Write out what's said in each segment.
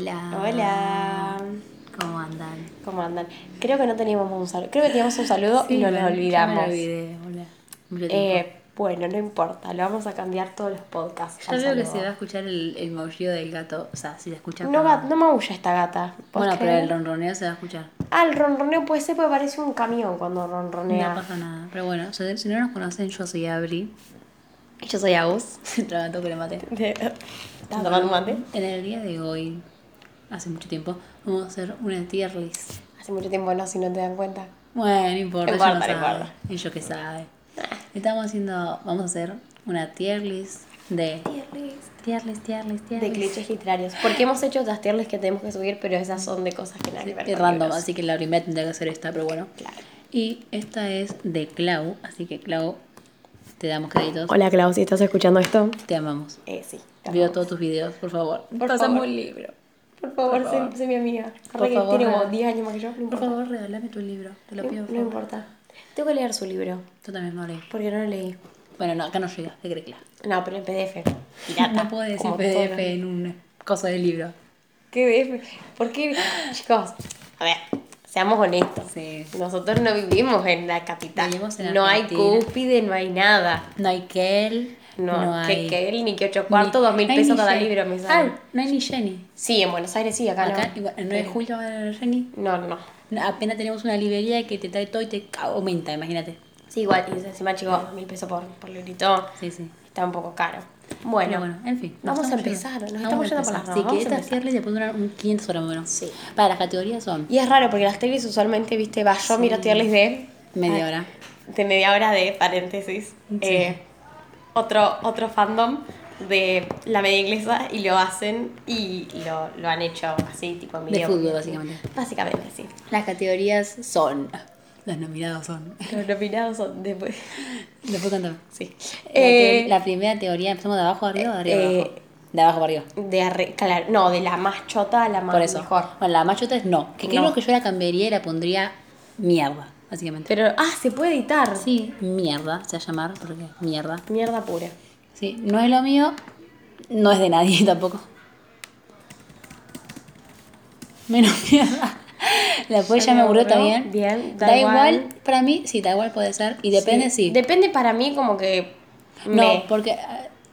Hola. Hola. ¿Cómo andan? ¿Cómo andan? Creo que no teníamos un saludo. Creo que teníamos un saludo y nos lo olvidamos. Ya me lo olvidé, hola. Eh, bueno, no importa, lo vamos a cambiar todos los podcasts. al veo que se va a escuchar el, el maullido del gato. O sea, si se escucha. No, maulla esta gata. ¿Vos Bueno, pero el ronroneo se va a escuchar. Ah, el ronroneo puede ser porque parece un camión cuando ronronea. No pasa nada. Pero bueno, si, no nos conocen, yo soy Abri. Yo soy Agus. Trabajo que le mate. ¿Estás tomando mate? En el día de hoy, hace mucho tiempo, vamos a hacer una tier list. Hace mucho tiempo no, si no te dan cuenta. Bueno, no importa, importa, no no sabe. yo que sabe. Estamos haciendo, vamos a hacer una tier list de Tier list. tier list, tier list, tier De list. clichés literarios. Porque hemos hecho otras tier lists que tenemos que subir, pero esas son de cosas que nada que ver Es random, libros. así que la primera tendría que hacer esta, pero bueno. Claro. Y esta es de Clau, así que Clau, te damos créditos. Hola, Clau, si estás escuchando esto. Te amamos. Eh, sí. te Veo amamos. todos tus videos, por favor. Por Pásame favor. un libro. Por favor, Por sé, favor. sé mi amiga. Por Por que favor, tiene como real. 10 años más que yo. No Por favor, regálame tu libro. Te lo No, pido, por no favor. importa. Tengo que leer su libro. Tú también no leí. Porque no lo leí. Bueno, no, acá no llega, ¿qué crees, Clau? No, pero en PDF. Pirata. No puedo decir PDF todo. en un cosa de libro. ¿Qué PDF? ¿Por qué? Chicos, a ver, seamos honestos. Sí. Nosotros no vivimos en la capital. Vivimos en no hay cúspide, no hay nada. No hay Kel. No, no que, hay. que él ni que ocho cuartos, dos mil no pesos cada Jenny. libro me Ah, sale. no hay ni Jenny. Sí, en Buenos Aires sí, acá, Acá, no. en 9 de julio va a haber Jenny. No, no. No, Apenas tenemos una librería que te trae todo y te aumenta, imagínate. Sí, igual, y encima, chicos, dos mil pesos por, por librito Sí, sí. está un poco caro. Bueno, bueno, en fin. vamos a empezar. Nos estamos yendo por las ramas. Sí, que a esta empezar. tierra le durar un 500 horas menos. Sí. Para las categorías son Y es raro porque las teles usualmente, viste, va, yo miro tier list de... media hora. De media hora de paréntesis. Eh, otro, otro fandom de la media inglesa y lo hacen y lo, lo han hecho así, tipo en De video. fútbol, básicamente. Básicamente, sí. Las categorías son. Los nominados son. Los nominados son después. Después contame. Sí. La, Eh, la primera teoría, ¿empezamos de abajo arriba o de arriba eh, abajo? De abajo para arriba. de arre- claro, no, de la más chota a la más Por eso. mejor. Bueno, la machota es no. Que creo No. que yo la cambiaría y la pondría mierda, básicamente. Pero, ah, se puede editar. Sí, mierda, se va a llamar, porque mierda. Mierda pura. Sí, no es lo mío, no es de nadie tampoco. Menos mierda. La pues ya me aburrió también. Bien, Da, da, igual. para mí, sí, da igual puede ser. Y depende, sí. Depende para mí como que... No, me- porque.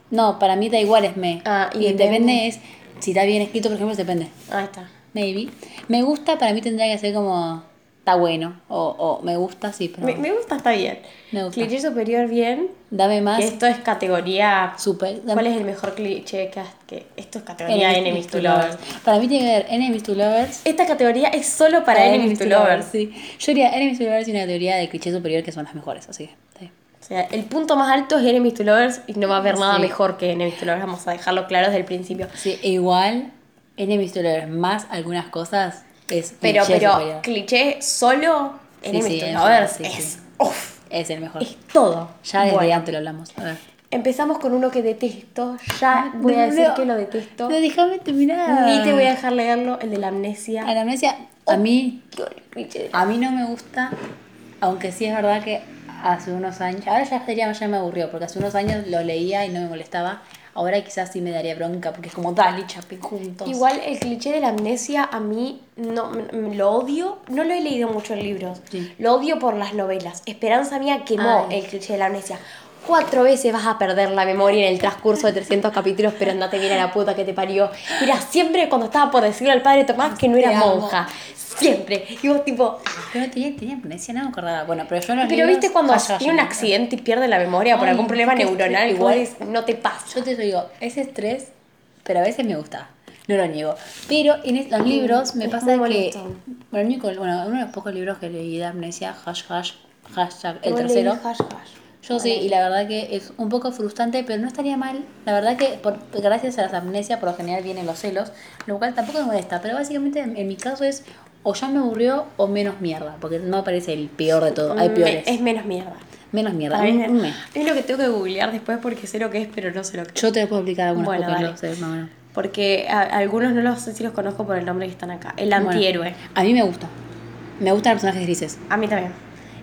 No, para mí da igual es me. Ah, y y depende. depende es. Si está bien escrito, por ejemplo, depende. Ahí está. Maybe. Me gusta, para mí tendría que ser como. Está bueno. O, o me gusta, sí, pero. Me, me gusta, está bien. Me gusta. Cliché superior, bien. Dame más. Esto es categoría... Super. dame- ¿Cuál es el mejor cliché que, has- que esto es categoría Enemies Enemies to Lovers? Para mí tiene que ver Enemies to Lovers. Esta categoría es solo para Enemies to Lovers. Sí. Yo diría Enemies to Lovers y una teoría de cliché superior que son las mejores, así que. O sea, el punto más alto es Enemies to Lovers y no va a haber nada Sí. mejor que Enemies to Lovers. Vamos a dejarlo claro desde el principio. Sí, e igual Enemies to Lovers más algunas cosas es Pero, cliché pero, superior. cliché solo Sí, Enemies sí, es Lovers verdad, sí, es, sí. uf, Es el mejor. es todo. Ya desde Bueno, antes lo hablamos. A ver. Empezamos con uno que detesto. Ya voy a decir No, que lo detesto. No, déjame terminar. Ni te voy a dejar leerlo, el de la amnesia. A la amnesia, a mí, a mí no me gusta, aunque sí es verdad que hace unos años, ahora ya sería, ya me aburrió, porque hace unos años lo leía y no me molestaba. Ahora quizás sí me daría bronca, porque es como dale, chape juntos. Igual el cliché de la amnesia a mí no lo odio, no lo he leído mucho en libros. Sí. Lo odio por las novelas. Esperanza mía quemó Ay. el cliché de la amnesia. Cuatro veces vas a perder la memoria en el transcurso de 300 capítulos, pero andate bien a la puta que te parió. Mira, siempre cuando estaba por decirle al padre Tomás que no era monja. Siempre. Y vos tipo... ah. Pero tenía, tenía amnesia, no me acordaba. Bueno, pero yo los Pero libros- viste cuando tiene un no. accidente y pierde la memoria por algún problema neuronal, igual no te pasa. Yo te digo, ese estrés, pero a veces me gusta. No lo niego. Pero en los libros me es pasa que. Bueno, el único- bueno, uno de los pocos libros que leí de amnesia, hash, hash, hashtag, el No tercero. hash, hash. Yo sí, y la verdad que es un poco frustrante, pero no estaría mal. La verdad que por, gracias a las amnesias por lo general vienen los celos, lo cual tampoco me molesta. Pero básicamente en, en mi caso es o ya me aburrió o menos mierda, porque no me parece el peor de todo. Hay Me- peores. Es menos mierda. Menos mierda. Un-. Es lo que tengo que googlear después porque sé lo que es, pero no sé lo que es. Yo te puedo explicar algunas Bueno, porque dale. no sé, más o menos. Porque a- algunos no los sé si los conozco por el nombre que están acá. El Bueno, antihéroe. a mí me gusta. Me gustan los personajes grises. A mí también.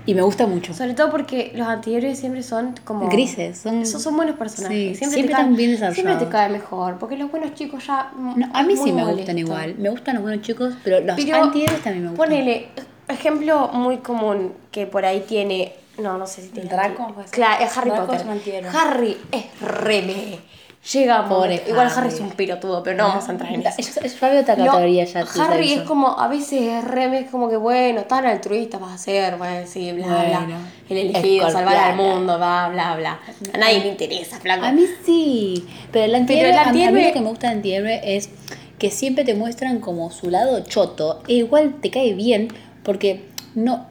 Y me gusta mucho. Sobre todo porque los antihéroes siempre son como... Grises, son- Esos son buenos personajes. Sí, siempre, siempre te caen- están bien Siempre te cae mejor. Porque los buenos chicos ya... No, a mí sí me molesto. gustan igual. Me gustan los buenos chicos, pero los Pero antihéroes también me gustan. Ponele, ejemplo muy común que por ahí tiene. No, no sé si tiene. ¿Draco? Claro, es Harry Draco Potter. es un antihéroe. Harry es re Llega Pobre Igual Harry. Es un pirotudo, pero no vamos a entrar en eso. Eso ya veo otra No, categoría ya. Harry es como, a veces es re, es como que bueno, tan altruista vas a ser, bueno, sí, bla, bla. Bueno, El elegido, salvar al mundo, bla, bla, bla. A nadie le interesa, flaco. A mí sí, pero el antihéroe, el a a mí antihéroe- lo que me gusta del antihéroe es que siempre te muestran como su lado choto, e igual te cae bien porque no...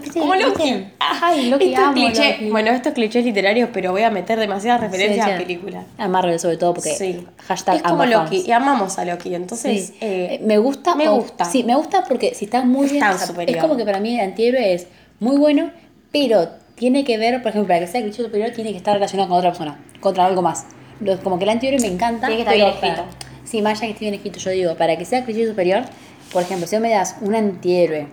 ¿viste? Como Loki. ¿viste? Ay, Loki, Esto es amo cliché. Loki. Bueno, esto es clichés literarios, pero voy a meter demasiadas referencias Sí, a sí. películas. A Marvel sobre todo porque Sí. hashtag es como Loki, fans. y amamos a Loki. Entonces, Sí. eh, Eh, me gusta. me o- gusta. Sí, me gusta porque si está muy Es bien. superior. Es como que para mí el antihéroe es muy bueno, pero tiene que ver, por ejemplo, para que sea cliché superior, tiene que estar relacionado con otra persona, contra algo más. Como que el antihéroe me encanta. Tiene que estar bien escrito. para- Sí, más allá que esté bien escrito, yo digo, para que sea cliché superior, por ejemplo, si vos me das un antihéroe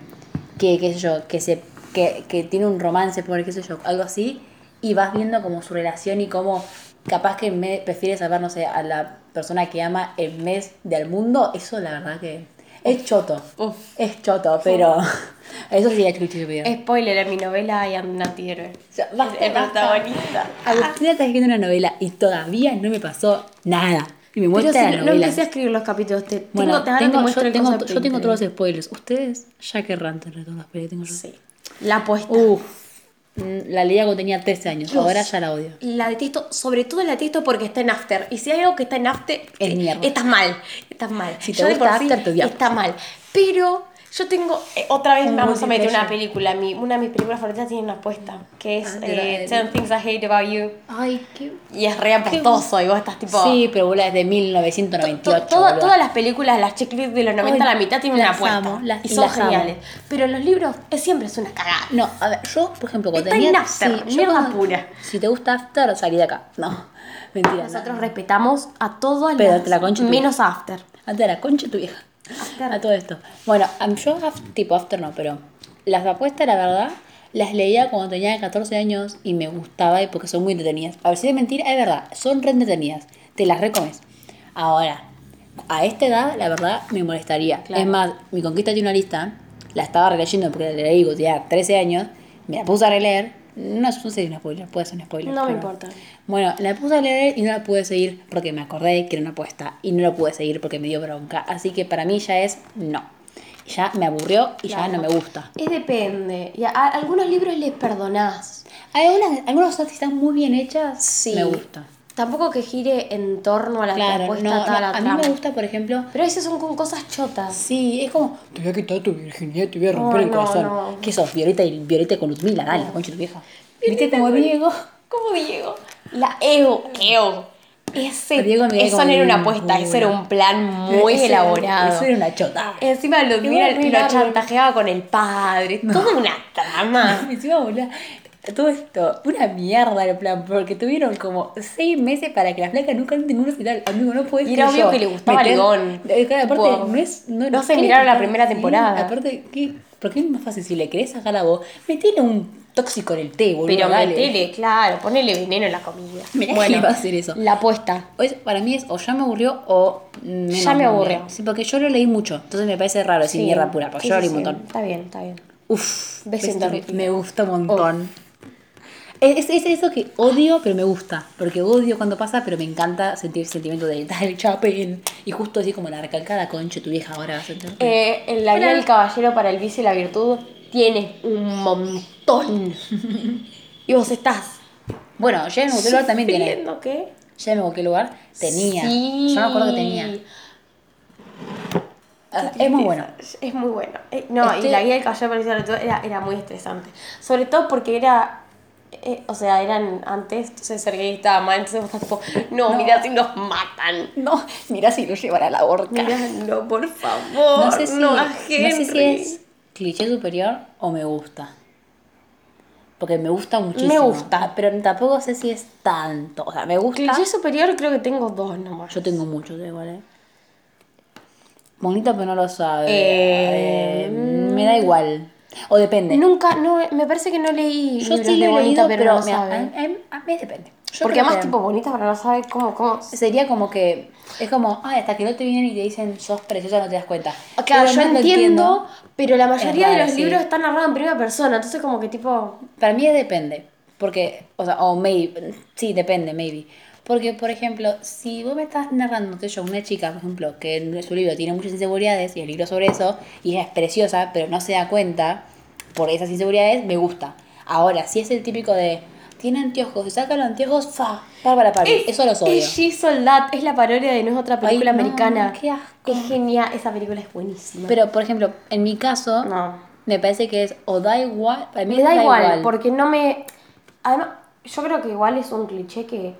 que, qué sé yo, que se que, que tiene un romance, por qué sé yo, algo así, y vas viendo como su relación y cómo capaz que me prefiere salvar, no sé, a la persona que ama el mes del mundo, eso la verdad que es choto. Uf. Es choto, pero eso sería cliché superior. spoiler, en mi novela hay un antihéroe. O sea, basta, el protagonista. Agustina está escribiendo una novela y todavía no me pasó nada. Y me Pero muestra si la no empecé a escribir los capítulos, te, Bueno, tengo, te yo, tengo, yo todos los spoilers. Ustedes ya querrán tener todas las pelis tengo yo. Sí. La apuesta. Uf, mm, la leía cuando tenía 13 años. Dios. Ahora ya la odio. La detesto, sobre todo la detesto porque está en After. Y si hay algo que está en After, Es mierda. estás mal. Estás mal. Si te Yo gusta por sí After, te. Está mal. Pero yo tengo. eh, otra vez vamos a meter una película. Mi, una de mis películas favoritas tiene una apuesta. Que es Ah, eh, 10 Things I Hate About You. Ay, qué. Y es re apostoso. Y vos estás tipo. Sí, pero es de To- 1998. toda- boluda. todas las películas, las checklists de los 90, Ay, la mitad tienen una apuesta. amo, las- y son las amo. geniales. Pero los libros es, siempre es una cagada. No, a ver, yo, por ejemplo, cuando Está tenía. en After, yo mierda cuando- pura. Si te gusta After, salí de acá. No, mentira. Nosotros no. respetamos a todas Pero las. te la concha menos After. Antes de la concha tu vieja. After. A todo esto. Bueno, yo tipo after no, pero las apuestas, la verdad, las leía cuando tenía 14 años y me gustaba y porque son muy entretenidas. A ver si es mentira, es verdad, son re entretenidas. Te las recomes. Ahora, a esta edad, la verdad, me molestaría. Claro. Es más, mi conquista tiene una lista, la estaba releyendo porque la leí tenía 13 años, me la puse a releer. No, no sé si es un spoiler, puede ser un spoiler. No me importa. bueno, la puse a leer y no la pude seguir porque me acordé que era una apuesta y no la pude seguir porque me dio bronca. Así que para mí ya es no. Ya me aburrió y ya no me gusta. Es depende. Y a, a algunos libros les perdonás. Hay algunas, algunas cosas que están muy bien hechas, Sí. me gusta. Tampoco que gire en torno a la Claro, propuesta no, no, toda la a mí trama. me gusta, por ejemplo, Pero a veces son con cosas chotas. sí, es como, te voy a quitar tu virginidad, te voy a romper Ay, el no, corazón. no. ¿Qué sos? Violeta y Violeta con Ludmila, dale, la concha tu vieja. ¿Viste como Diego? ¿Cómo Diego? La Ego. Ego. Ese, Diego eso como no era una un apuesta, eso era un plan muy Eso- elaborado. Eso era una chota. Encima lo, mira, lo chantajeaba con el padre. Toda una trama. Encima, todo esto, una mierda el plan, porque tuvieron como seis meses para que la flaca nunca ante ningún hospital. Amigo, no puedes Y era obvio que le gustaba León. Eh, claro, aparte, Tipo, no es. No, no se ¿qué miraron la primera temporada. aparte, ¿qué? ¿por qué es más fácil si le querés sacar la voz? Metele un tóxico en el té, boludo. Pero dale. metele, claro, ponele veneno en la comida. Mirá que iba a hacer eso. La apuesta. Es- para mí es o ya me aburrió o menos Ya me aburrió. Sí, porque yo lo leí mucho, entonces me parece raro decir Sí. mierda pura, porque Sí, yo lo leí un montón. Está bien, está bien. Uf, me gusta un montón. Es, es eso que odio, pero me gusta. Porque odio cuando pasa, pero me encanta sentir el sentimiento de tal Chapin. Y justo así como la recalcada concha, tu vieja ahora. Eh, en la guía Hola. del caballero para el vicio y la virtud tiene un montón. y vos estás. Bueno, ya en cualquier lugar también tiene. ¿qué? Ya en cualquier lugar tenía. Sí. Yo me acuerdo que tenía. Ah, Es muy bueno. Es muy bueno. Eh, no, Este- y la guía del caballero para el vicio y la virtud era, era muy estresante. Sobre todo porque era. Eh, o sea, eran antes, entonces ser gay estaba mal, entonces vos estás tipo, no, No. mira si nos matan. No, mira si lo llevan a la horca. Mira, no, por favor, no sé si, no a no Henry. sé si es cliché superior o me gusta. Porque me gusta muchísimo. Me gusta. Ah, Pero tampoco sé si es tanto. O sea, me gusta. Cliché superior creo que tengo dos nomás. Yo tengo muchos de igual, ¿eh? Bonita pero no lo sabe. Eh, Eh, me da igual. O depende. Nunca, no, me parece que no leí Yo libros sí de lo Bonita, leído, pero, pero no mira, sabe. a, a- a mí depende. Yo Porque además, que tipo, Bonita, pero no sabe cómo, cómo... Sería como que. Es como, ay, hasta que no te vienen y te dicen sos preciosa, no te das cuenta. Claro, Pero yo no entiendo, pero la mayoría de raro, los sí. libros están narrados en primera persona, entonces como que tipo... Para mí depende. Porque, o sea, o maybe. Sí, depende, maybe. Porque, por ejemplo, si vos me estás narrando, qué sé yo, una chica, por ejemplo, que en su libro tiene muchas inseguridades y el libro sobre eso, y ella es preciosa, pero no se da cuenta por esas inseguridades, me gusta. Ahora, si es el típico de. Tiene anteojos, se saca los anteojos, fa, Bárbara París. Eso los odio. Es She Sold That, es la parodia de No es otra película Ay, no, americana. qué asco. Es genial, esa película es buenísima. Pero, por ejemplo, en mi caso, no. me parece que es o da igual. Para mí Me es da igual, porque no me... Además, yo creo que igual es un cliché que...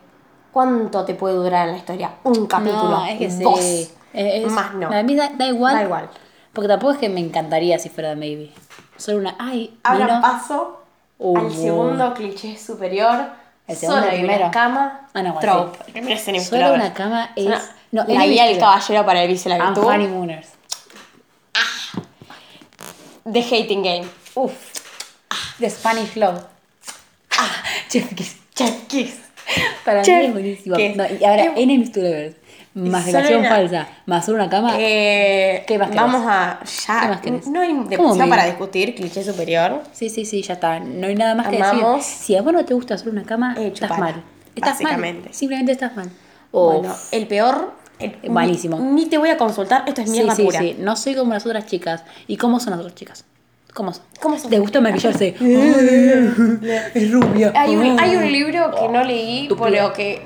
¿Cuánto te puede durar en la historia? Un capítulo, No, es que dos. sí. Es- es- Más no. A mí da, da igual. Da igual. Porque tampoco es que me encantaría si fuera Maybe. Solo una. Ay, Ahora paso Uh. al segundo cliché superior. El segundo, Solo primero. una cama. Ah, no, trope. sí. El primero es Enemy Solo una cama es. Una- no, la guía del caballero para el vicio y la virtud. Honeymooners. The Hating Game. Uf. The Spanish Love. Ah, Chef Kiss. Chef Kiss. Para Chef mí es buenísimo. No, y ahora, Qué- Enemies to Lovers. Más relación una- falsa. Más una cama. Eh, ¿Qué más vamos a. ¿Qué Ya. más querés? No hay ¿Cómo demasiado para discutir. Cliché superior. Sí, sí, sí, ya está. No hay nada más que Amamos. decir. Si a vos no te gusta hacer una cama, Eh, estás chupala, mal. Estás básicamente. mal. Simplemente estás mal. O Bueno, el peor. Malísimo. Ni, ni te voy a consultar. Esto es sí, mierda sí, pura. sí. No soy como las otras chicas. ¿Y cómo son las otras chicas? ¿Cómo son? ¿Cómo son? ¿Les gusta maquillarse? es rubia. Hay un, hay un libro que no leí, pero que,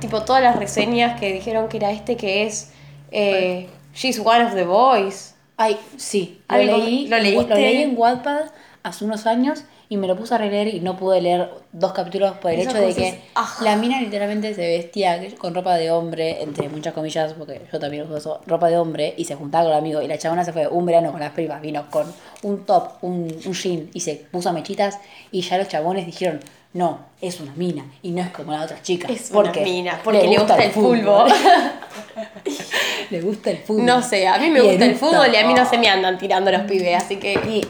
tipo, todas las reseñas que dijeron que era este, que es eh, She's One of the Boys. Ay, sí. Lo leí, ¿lo leíste? lo leí en Wattpad hace unos años y me lo puse a releer y no pude leer dos capítulos por el Esa hecho de que es- ah. la mina literalmente se vestía con ropa de hombre, entre muchas comillas, porque yo también uso eso, ropa de hombre, y se juntaba con el amigo. Y la chabona se fue un verano con las primas, vino con un top, un, un jean y se puso mechitas y ya los chabones dijeron, no, es una mina y no es como las otras chicas. Es una porque mina, porque le gusta el fútbol. le gusta el fútbol. No sé, a mí me Y gusta el fútbol y a mí no se me andan tirando los pibes, así que... Y,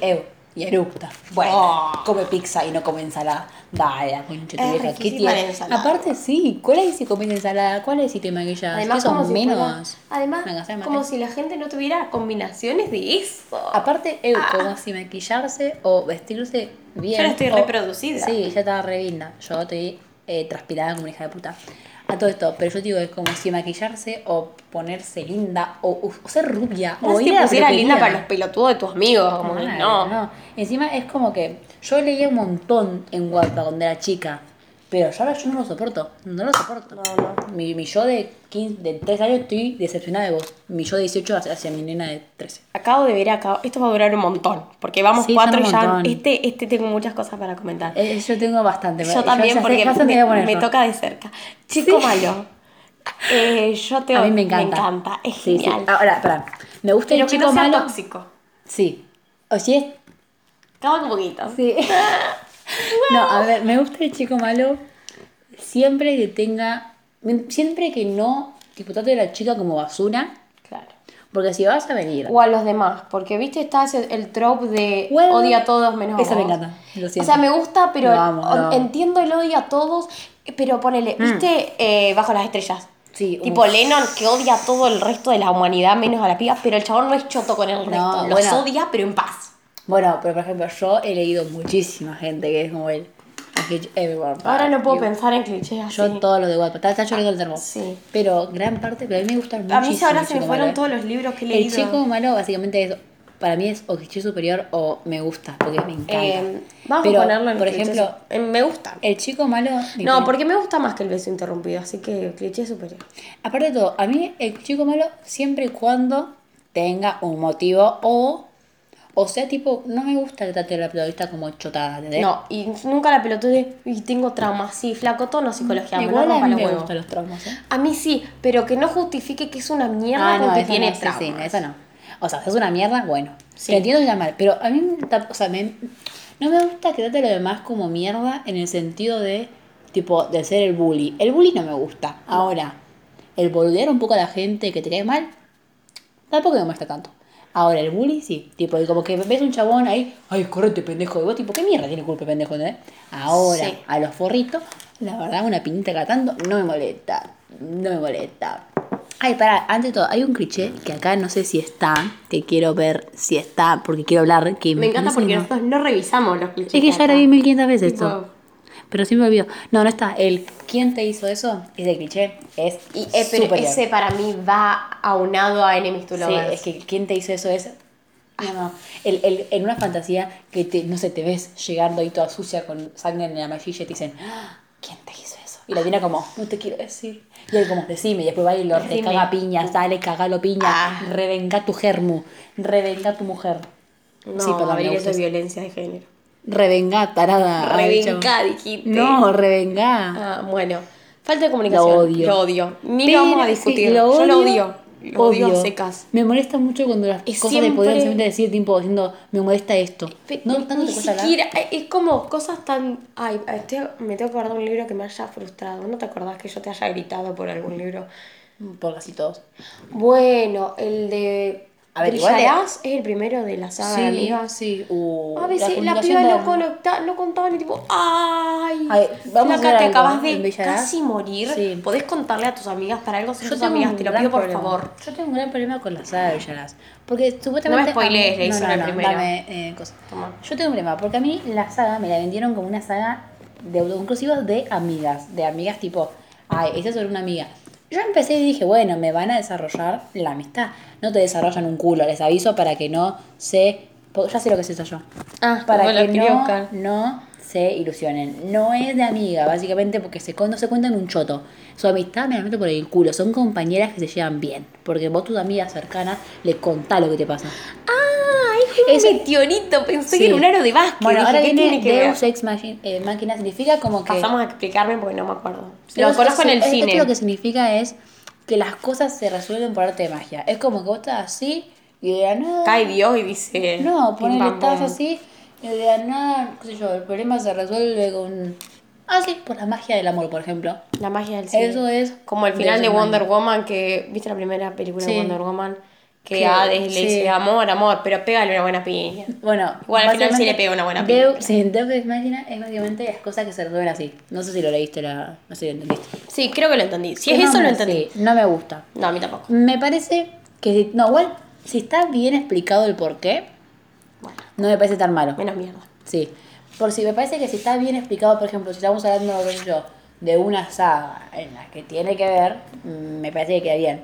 y eructa. Bueno, Oh. come pizza y no come ensalada. Dale, la concha tu vieja. ¿Qué tiene? la. Aparte, sí. ¿Cuál es si comes ensalada? ¿Cuál es si te maquillas? Además, ¿Qué son como si menos? fuera- además como si la gente no tuviera combinaciones de eso. Aparte, eu, Ah. como si maquillarse o vestirse bien. Yo ahora estoy o- reproducida. Sí, ya estaba re linda. Yo estoy eh, transpirada como una hija de puta. A todo esto, pero yo digo, es como si maquillarse o ponerse linda o, o ser rubia No o ir si pusiera linda para los pelotudos de tus amigos, como Claro, no. Encima es como que yo leía un montón en Wattpad cuando era chica, pero yo ahora yo no lo soporto, no lo soporto. No, no. Mi, mi yo de 15, de 3 años estoy decepcionada de vos. Mi yo de 18 hacia, hacia mi nena de 13. Acabo de ver acá, esto va a durar un montón, porque vamos Sí, cuatro y ya. Este, este tengo muchas cosas para comentar. Eh, yo tengo bastante. yo también, ya sé- porque sé me, me yo. toca de cerca. Chico Sí. malo. Eh, yo te A mí me encanta. encanta, es Sí, genial. Ahora, pará. Me gusta Pero el que chico no sea malo. tóxico. Sí. O si es Acaba un poquito. Sí. No, a ver, me gusta el chico malo siempre que tenga. Siempre que no. Tipo, trate a la chica como basura. Claro. Porque si vas a venir. O a los demás, porque viste, está ese- el trope de Well, odia a todos menos a esa me vos. encanta, lo O siento. sea, me gusta, pero Lo amo, lo amo. entiendo el odio a todos, pero ponele, viste, Eh, bajo las estrellas. Sí, Tipo uf. Lennon que odia a todo el resto de la humanidad menos a la piba, pero el chabón no es choto con el resto. Los bueno. odia, pero en paz. Bueno, pero por ejemplo, yo he leído muchísima gente que es como él. Like everyone, Ahora no puedo you. pensar en clichés así. Yo todo lo de Wattpad. Está, está llorando el termo. Sí. Pero gran parte, pero a mí me gustan a muchísimo. mí ahora el se me fueron malo, ¿eh? todos los libros que he El leído. chico malo básicamente es, para mí es o cliché superior o me gusta, porque me encanta. Eh, vamos Pero, a ponerlo en por ejemplo, Eh, me gusta. el chico malo... No, porque me gusta más que el beso interrumpido, así que cliché superior. Aparte de todo, a mí el chico malo siempre y cuando tenga un motivo o... O sea, tipo, no me gusta que trate a la protagonista como chotada, ¿entendés? No, y nunca la pelotude y tengo traumas. Sí, flaco, todo no psicología, me Igual no a mí me huevos. gustan los traumas, ¿eh? A mí sí, pero que no justifique que es una mierda Ah, no, porque eso tiene no, sí, traumas. sí, eso no. O sea, si es una mierda, bueno. Sí. Te entiendo mal, pero a mí, me o sea, me- no me gusta que trate a lo demás como mierda en el sentido de, tipo, de ser el bully. El bully no me gusta. Ahora, el boludear un poco a la gente que te cae mal, tampoco me molesta tanto. Ahora, el bullying sí. Tipo, y como que ves un chabón ahí, ay, correte, pendejo. Y vos, tipo, ¿qué mierda tiene culpa, pendejo? ¿entendés? Ahora, Sí. a los forritos, la verdad, una pinita catando no me molesta. No me molesta. Ay, pará, antes de todo, hay un cliché que acá no sé si está, que quiero ver si está, porque quiero hablar. Que Me encanta no sé porque no. nosotros no revisamos los clichés. Es que ya acá. lo vi 1500 veces esto. Pero sí me olvido. No, no está. El ¿quién te hizo eso? Ese cliché es Y eh, pero superior. ese para mí va aunado a Enemies to Sí, Lovers. es que ¿quién te hizo eso? Es. No, no. El, el- en una fantasía que te, no sé, te ves llegando ahí toda sucia con sangre en la mejilla y te dicen, "Ah, ¿quién te hizo eso? Y la tiene como, no te quiero decir. Y él como, decime, y después va y lo te caga piña, sale, cagalo piña, Ah. revenga tu germu, revenga tu mujer. No, sí, perdón, me eso es eso. violencia de género. Revenga, tarada. Chavo. dijiste. No, revenga. Ah, bueno. Falta de comunicación. Lo odio. Lo odio. Ni Pero, lo vamos a discutir. lo Yo lo odio, odio. Lo odio, secas. Me molesta mucho cuando las Es cosas siempre- podían simplemente decir, tipo, diciendo, me molesta esto. Pe- No, ni- tanto ni te hablar. siquiera, es como cosas tan... Ay, estoy- me tengo que acordar de un libro que me haya frustrado. ¿No te acordás que yo te haya gritado por algún libro? Por casi todos. Bueno, el de... A ver, ¿Brillarás? Es el primero de la saga de amigas. sí. Uh, A veces la, comunicación piba no, conecta, no contaba ni tipo, ¡ay! Ay, vamos a flaca, hacer te algo, acabas ¿en de casi morir. Sí. Podés contarle a tus amigas, para algo son Yo tus tengo amigas, un te lo gran pido por problema. favor. Yo tengo un gran problema con la saga de Villarás. Porque supuestamente. spoilees, a mí- le hizo no, no, no, primero. dame, eh, cosa. Yo tengo un problema, porque a mí la saga me la vendieron como una saga de autoconclusivas de amigas. De amigas tipo, ay, esa es sobre una amiga. Yo empecé y dije, bueno, me van a desarrollar la amistad. No te desarrollan un culo, les aviso para que no se. Ya sé lo que es eso yo. Ah, para que no, no se ilusionen. No es de amiga, básicamente porque se, no se cuentan un choto. Su amistad me la meto por el culo. Son compañeras que se llevan bien. Porque vos, tus amigas cercanas, le contás lo que te pasa. ¡Ah! Es un meteorito, pensé Sí. que era un aro de básquet. Bueno, Dije, ahora ¿qué tiene que ver? Deus Ex Machi- eh, Máquina. Significa como que. Pasamos a explicarme porque no me acuerdo. Lo conozco en el Ex- cine. Esto lo que significa es que las cosas se resuelven por arte de magia. Es como que vos estás así y de la nada. Cae Dios y dice... No, ponele, pam, estás así y de la nada, qué sé yo, el problema se resuelve con. Ah, sí, por la magia del amor, por ejemplo. La magia del cine. Eso es Como el final de Ex Wonder Machina. Woman, que... ¿Viste la primera película Sí. de Wonder Woman? Que Hades le dice, amor, amor, pero pégale una buena piña. Bueno, Igual al final sí le pega una buena Deus, piña. sí, Deus Ex Machina es básicamente las cosas que se resuelven así. No sé si lo leíste, la, no sé si lo entendiste. Sí, creo que lo entendí. Si es eso, lo no, entendí. sí, no me gusta. No, a mí tampoco. Me parece que, si- no, igual, si está bien explicado el por qué, Bueno, no me parece tan malo. menos mierda. Sí. Por si me parece que si está bien explicado, por ejemplo, si estamos hablando, yo, de una saga en la que tiene que ver, mm, me parece que queda bien.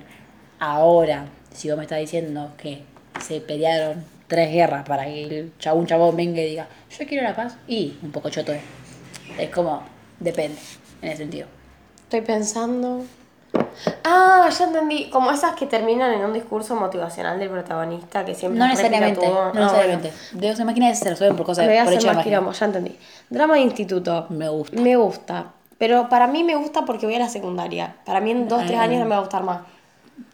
Ahora, si vos me estás diciendo que se pelearon tres guerras para que el chabón chabón venga y diga, yo quiero la paz, y un poco choto es. Es como, depende, en ese sentido. Estoy pensando. Ah, ya entendí. Como esas que terminan en un discurso motivacional del protagonista que siempre No necesariamente, todo. no Ah, necesariamente. Deus Ex Máquina se resuelven por bueno. cosas a por hacer hecho de ya entendí. Drama de instituto. Me gusta. Me gusta. Pero para mí me gusta porque voy a la secundaria. Para mí en dos, tres años no me va a gustar más.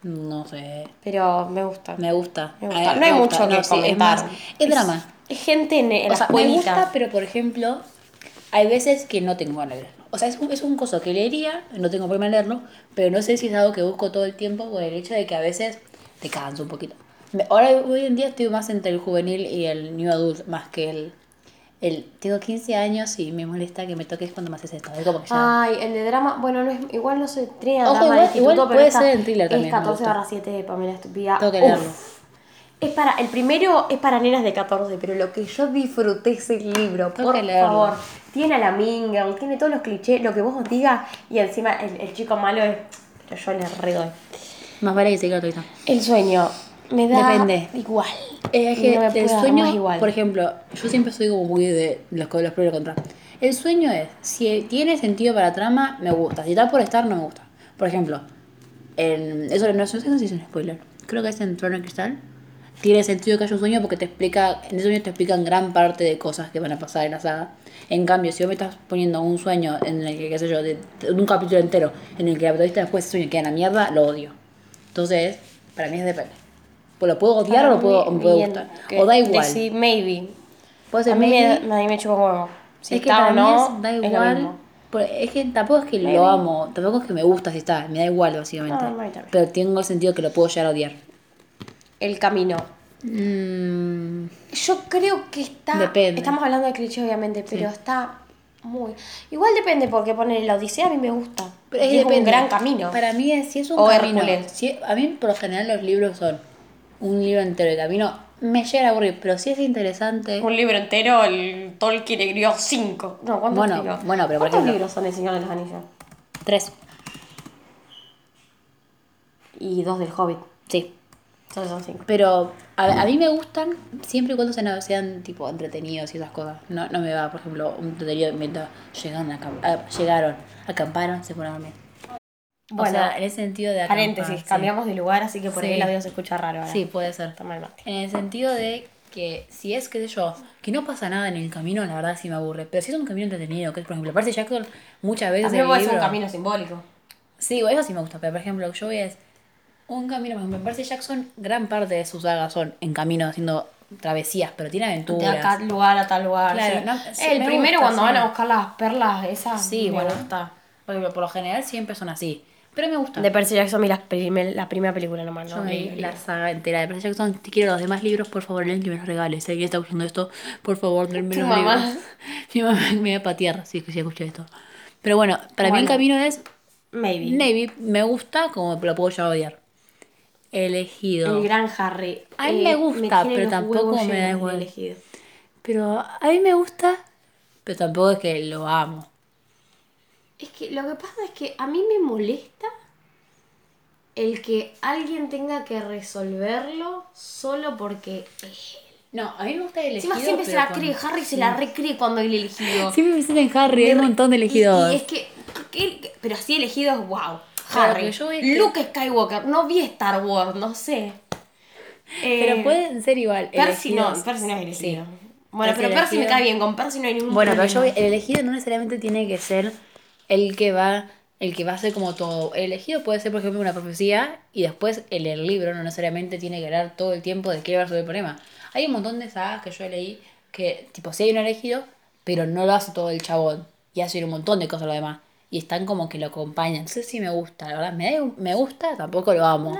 No sé. Pero me gusta. Me gusta. Me gusta. Mí No hay gusta. mucho que sí, es más, es drama. Es gente en, en O sea, me gusta, pero por ejemplo, hay veces que no tengo ganas de leerlo. O sea, es un, es un coso que leería, no tengo problema en leerlo, pero no sé si es algo que busco todo el tiempo por el hecho de que a veces te canso un poquito. Ahora, hoy en día estoy más entre el juvenil y el new adult, más que el... el tengo 15 años y me molesta que me toques cuando me haces esto. Es como que ya... Ay, el de drama, bueno, no es, igual no se trina Ojo, drama igual- igual puede ser en thriller también, Es me 14 gusta. barra 7 de Pamela Estúpida. Tengo que leerlo. Es para, el primero es para nenas de 14, pero lo que yo disfruté ese libro, Tengo por favor. Tiene a la Mingle, tiene todos los clichés, lo que vos os digas, y encima el, el chico malo es. Pero yo le redoy. Más vale que se quede. El sueño me da Depende. igual. Es que No el sueño, igual. por ejemplo, yo siempre soy como muy de los, los pros y los contras. El sueño es, si tiene sentido para la trama, me gusta. Si está por estar, no me gusta. Por ejemplo, en, eso no, sé si es un spoiler. Creo que es en Trono de Cristal. Tiene sentido que haya un sueño porque te explica, en ese sueño te explican gran parte de cosas que van a pasar en la saga. En cambio, si vos me estás poniendo un sueño en el que, qué sé yo, de, de un capítulo entero, en el que la protagonista después de ese sueño queda en la mierda, lo odio. Entonces, para mí es depende. Pues lo puedo odiar o lo puedo, o me puede Bien, gustar. O da igual. decí maybe. Puede ser a mí maybe. me, a mí me chupa un huevo. Si es que está para o mí no, es, da igual. es que tampoco es que Maybe. lo amo, tampoco es que me gusta si está, me da igual básicamente. Ah. Pero tengo el sentido que lo puedo llegar a odiar. El camino. Mm, Yo creo que está. Depende. Estamos hablando de cliché, obviamente, pero está muy. Igual depende, porque poner la Odisea a mí me gusta. pero es un gran camino. Para mí, es, si es un O camino. Si- a mí, por lo general, los libros son un libro entero de camino. Me llega a aburrir, pero si es interesante. Un libro entero, el Tolkien escribió cinco. No, ¿cuántos Bueno, escribió? bueno, pero por ¿Cuántos ejemplo- libros son El Señor de los Anillos? Tres. Y dos del Hobbit. Sí. Entonces son cinco. Pero a, a mí me gustan siempre y cuando sean, sean tipo entretenidos y esas cosas. No, no me va, por ejemplo, un entretenido mientras llegaron, a, a- llegaron, acamparon, se fueron a dormir. Bueno, o sea, en el sentido de acampar. Paréntesis, sí. cambiamos de lugar, así que por ahí Sí. el audio se escucha raro ahora. Sí, puede ser. Está mal, Mati. En el sentido de que si es, qué sé yo, que no pasa nada en el camino, la verdad sí me aburre. Pero si es un camino entretenido, que es, por ejemplo, Percy Jackson, muchas veces También el puede ser un libro- camino simbólico. Sí, eso sí me gusta, pero por ejemplo, yo voy es un camino, por ejemplo, Percy Jackson, gran parte de sus sagas son en camino haciendo travesías, pero tiene De aventuras. tal lugar a tal lugar. Claro, sí. no, sí, el me primero gusta, cuando sí. van a buscar las perlas, esas. Sí, bueno, ejemplo, por lo general siempre son así. Pero me gusta. De Percy Jackson, mira, primer- la primera película nomás, ¿no? me vi la saga entera de Percy Jackson. Si quiero los demás libros, por favor, leen que me los regales. Si alguien está escuchando esto, por favor, denme los mamá. libros. Mi mamá me va a patear si si escucha esto. Pero bueno, para mí el Bueno. camino es Maybe. Navy. Me gusta como lo puedo ya odiar. Elegido. El gran Harry. A mí me gusta, tiene pero tampoco me da igual. elegido. Pero a mí me gusta, pero tampoco es que lo amo. Es que lo que pasa es que a mí me molesta el que alguien tenga que resolverlo solo porque es. No, a mí me gusta el elegido. Encima siempre se pero la cree, Harry se la recree cuando el elegido. Siempre me sienten Harry, hay un montón de elegidos. Y, y es que, pero así elegidos, wow. Harry, que yo es que- Luke Skywalker, no vi Star Wars, no sé. Eh, Pero pueden ser igual. Percy no. Percy no es elegido. Sí. Bueno, Percy pero Percy me elegido. cae bien, con Percy no hay ningún Bueno, pero yo problema. voy- el elegido no necesariamente tiene que ser el que va el que va a ser como todo. El elegido puede ser, por ejemplo, una profecía y después el, el libro no necesariamente tiene que hablar todo el tiempo de qué va a resolver el problema. Hay un montón de sagas que yo leí que, tipo, sí hay un elegido, pero no lo hace todo el chabón y hace un montón de cosas lo demás. Y están como que lo acompañan. Entonces sí me gusta, la verdad. Me, da- me gusta, tampoco lo amo.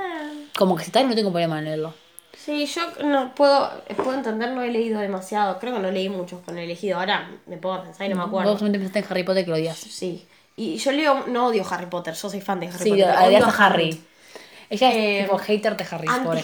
Como que si tal no tengo problema en leerlo. Sí, yo no puedo, puedo entender, no he leído demasiado. Creo que no leí muchos con el elegido. Ahora me puedo pensar y no me acuerdo. Vos solamente pensaste en Harry Potter que lo odias. Sí. Y yo leo, no odio Harry Potter, yo soy fan de Harry Sí, Potter. pero odias a Harry. Ella es Eh, tipo hater de Harry. pobre.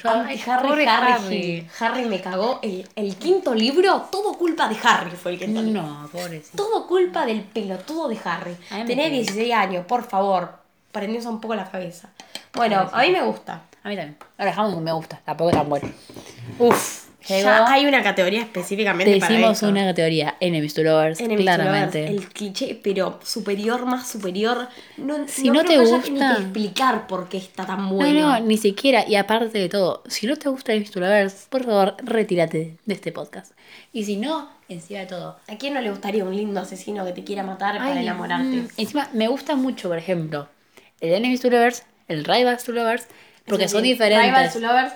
Yo, Anti-Harry, pobre Harry. Harry. Harry. Harry me cagó. El, el quinto libro, todo culpa de Harry fue el quinto libro. No, pobrecito. Todo culpa del pelo, todo de Harry. Cae. 16 años, por favor. Prendióse un poco la cabeza. Bueno, a mí me gusta. A mí también. Ahora Hammond me gusta, tampoco es tan bueno. Uf. Ya hay una categoría específicamente Te para hicimos una categoría Enemies to Lovers, Enemies to claramente. lovers, el cliché, pero superior, más superior. No, Si no te gusta- ni que explicar por qué está tan No, bueno. no, ni siquiera. Y aparte de todo, si no te gusta Enemies to Lovers, por favor, retírate de este podcast. Y si no, encima de todo. ¿A quién no le gustaría un lindo asesino que te quiera matar para enamorarte? mm, encima, me gusta mucho, por ejemplo, el Enemies to Lovers, el Rivals to Lovers, porque son diferentes. Rivals to Lovers.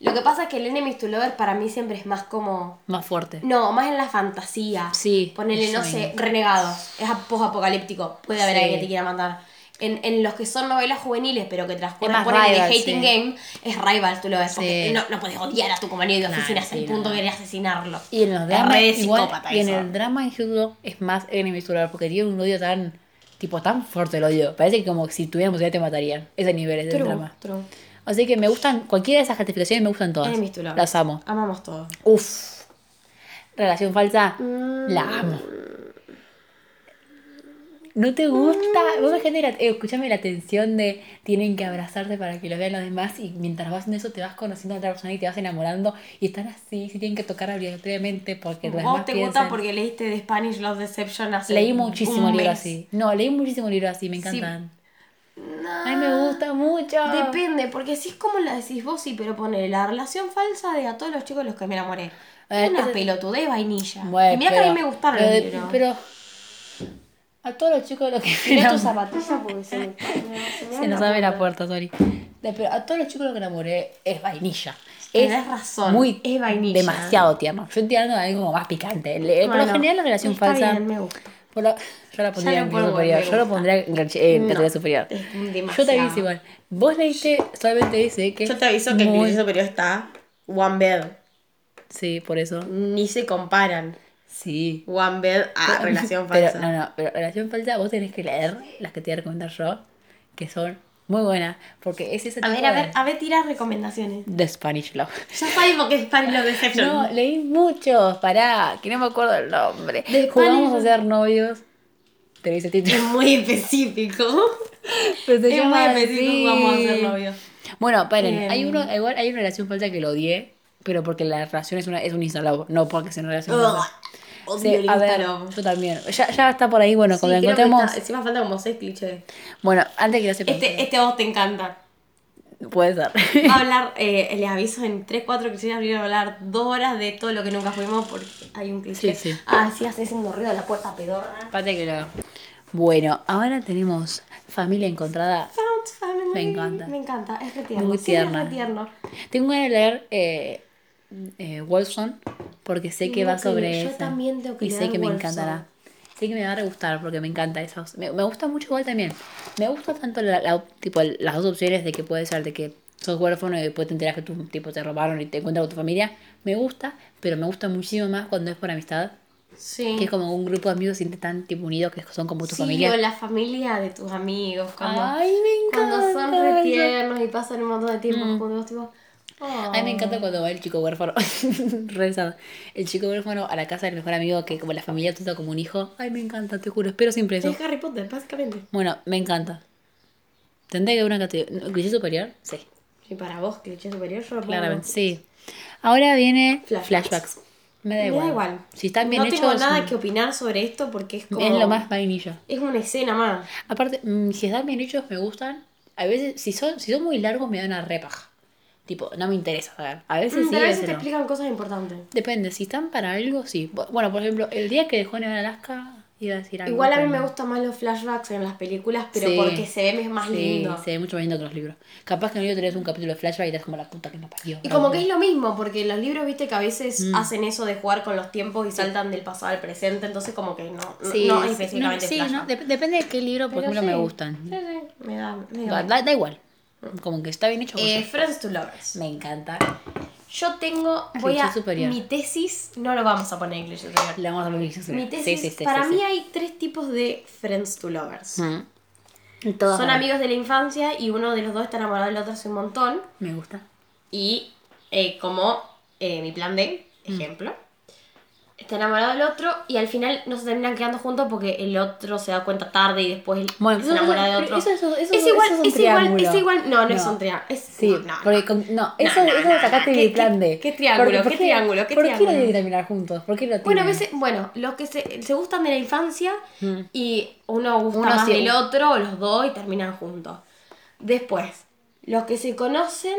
Lo que pasa es que el Enemies to Lover para mí siempre es más como. Más fuerte. No, más en la fantasía. Sí, Ponele, eso no sé, renegados. Es post-apocalíptico. Puede haber Sí. alguien que te quiera matar. En, en los que son novelas juveniles, pero que transcurren más por el de Hating sí. Game, es Rivals, tú lo ves. Porque no, no puedes odiar a tu compañero de Nah, oficina hasta sí, el punto no. de querer asesinarlo. Y en los dramas, y en el drama instituto es más enemies to lovers, porque tiene un odio tan, tipo, tan fuerte el odio. Parece que como si tuvieran posibilidad te matarían. Ese nivel es del True, drama. true. Así que me gustan, cualquiera de esas justificaciones me gustan todas. Enemies to Lovers. Las amo. Amamos todo. Uf. Relación falsa, Mm. la amo. ¿No te gusta? Vos imagínate, la, eh, escúchame la tensión de tienen que abrazarse para que lo vean los demás y mientras vas haciendo eso te vas conociendo a otra persona y te vas enamorando y están así, se tienen que tocar obligatoriamente porque los Vos te piensan... gusta porque leíste de Spanish Love Deception hace Leí un muchísimo libros mes. así. No, leí muchísimo libros así, me encantan. A mí me gusta mucho. Depende, porque si es como la decís vos, sí, pero pone la relación falsa de a todos los chicos de los que me enamoré. Eh, Una ese- pelotudez vainilla. Bueno, y mira que a mí me gustaron pero, los de- libros. pero a todos los chicos lo que me enamoré- zapatilla porque se me, Se nos abre la puerta. De- Pero a todos los chicos lo que enamoré es vainilla. Tenés razón, Muy es vainilla. Demasiado tierno. Yo estoy hablando de algo como más picante. Por lo Bueno, general la relación está falsa. bien, me gusta. Por lo- yo la pondría en categoría superior. Yo lo pondría en categoría No, categoría superior. Yo te aviso igual. Vos leíste, solamente dice que. Yo te aviso que el muy- cliché superior está One Bed. Sí, por eso. Ni se comparan. Sí. One Bed a relación Pero, falsa. no, no, pero relación falsa vos tenés que leer las que te voy a recomendar yo, que son muy buenas, porque es ese A tipo ver, a ver, a ver, tira recomendaciones. de Spanish Love. Ya sabemos que es Spanish Love Deception. No, leí muchos, pará, que no me acuerdo el nombre. De Jugamos Spanish- a ser novios. Te dice Es título. muy específico. Pero es muy específico así. vamos a ser novios. Bueno, esperen, Em. hay uno, igual hay una relación falsa que lo odié, pero porque la relación es una es un Insta no porque sea una relación falsa. Odio Sí, el a ver, Instagram. yo también. Ya, ya está por ahí, bueno, Sí, cuando que encontremos. está- encima falta como seis clichés. Bueno, antes que lo sepas. Este, este a vos te encanta. Puede ser. Va a hablar, eh, les aviso, en 3, 4 clichés voy a hablar dos horas de todo lo que nunca fuimos porque hay un cliché. Sí, sí. Ah, sí, haces un ruido a la puerta pedorra. Espérate que lo. Bueno, ahora tenemos familia encontrada. Found family. Me encanta. Me encanta, es re tierno. Muy Sí, tierna. es tierno. Tengo ganas de leer eh, eh, Wolfson porque sé que Tengo va que sobre yo eso. también tengo que y sé que me Wolfson. encantará. Sé que me va a gustar porque me encanta eso. Me, me gusta mucho igual también. Me gusta tanto la, la- tipo, las dos opciones de que puede ser de que sos huérfano y después te enteras que tu tipo te robaron y te encuentras con tu familia. Me gusta, pero me gusta muchísimo más cuando es por amistad. Sí. Que es como un grupo de amigos tan tipo unidos que son como tu sí, familia. o la familia de tus amigos. Cuando, Ay, me cuando son encanta re eso. tiernos y pasan un montón de tiempo Mm. juntos. Tipo, A mí me encanta cuando va el chico huérfano. El chico huérfano a la casa del mejor amigo que como la familia trata como un hijo. Ay, me encanta, te juro. Espero siempre eso. Es Harry Potter, básicamente. Bueno, me encanta. ¿Tendré que haber una categoría? ¿Cliché superior? Sí, Y para vos, cliché superior, yo lo pongo. claramente. Sí. Ahora viene Flashbacks. flashbacks. Me da Me igual. da igual. Si están bien no hechos. tengo nada que opinar sobre esto porque es como. Es lo más vainilla. Es una escena más. Aparte, mm, si están bien hechos, me gustan. A veces, si son, si son muy largos, me da una repaja. Tipo, no me interesa saber. A veces Mm, sí, pero a a veces veces te no. explican cosas importantes. Depende, si están para algo, sí. Bueno, por ejemplo, el día que dejó de nevar Alaska, iba a decir algo. Igual a mí me gustan más los flashbacks en las películas, pero Sí. porque se ve más Sí, lindo. se ve mucho más lindo que los libros. Capaz que en el libro tenés un capítulo de flashback y te das como la puta que me parió. Y como que es lo mismo, porque los libros, viste, que a veces hacen eso de jugar con los tiempos y saltan del pasado al presente, entonces como que no, no- Sí, no específicamente flashback. ¿no? Dep- depende de qué libro, por Pero ejemplo, me gustan. Sí, sí, me da, me da- da igual. Como que está bien hecho. Eh, pues, Friends to Lovers. me encanta. Yo tengo, voy a, superior. mi tesis, no lo vamos a poner en cliché superior. Le vamos a poner cliché Mi superior. tesis, Sí, sí, sí, para mí hay tres tipos de Friends to Lovers. Mm. Todos Son amigos de la infancia y uno de los dos está enamorado del otro hace un montón. Me gusta. Y eh, como eh, mi plan B, ejemplo, está enamorado del otro y al final no se terminan quedando juntos porque el otro se da cuenta tarde y después Bueno, se enamora de otro. eso- eso- eso- es igual, eso es un es igual, triángulo. es igual, no, no, es No. un triángulo. Sí, no, porque con- no, eso, no, eso no, lo sacaste no, de ¿qué- plan qué- D. qué triángulo, ¿Por qué triángulo, ¿Por qué tienen que terminar juntos? ¿Por qué lo Bueno, a veces, bueno, los que se, se gustan de la infancia Mm. y uno gusta Uno más sí- del otro, o los dos y terminan juntos. Después, los que se conocen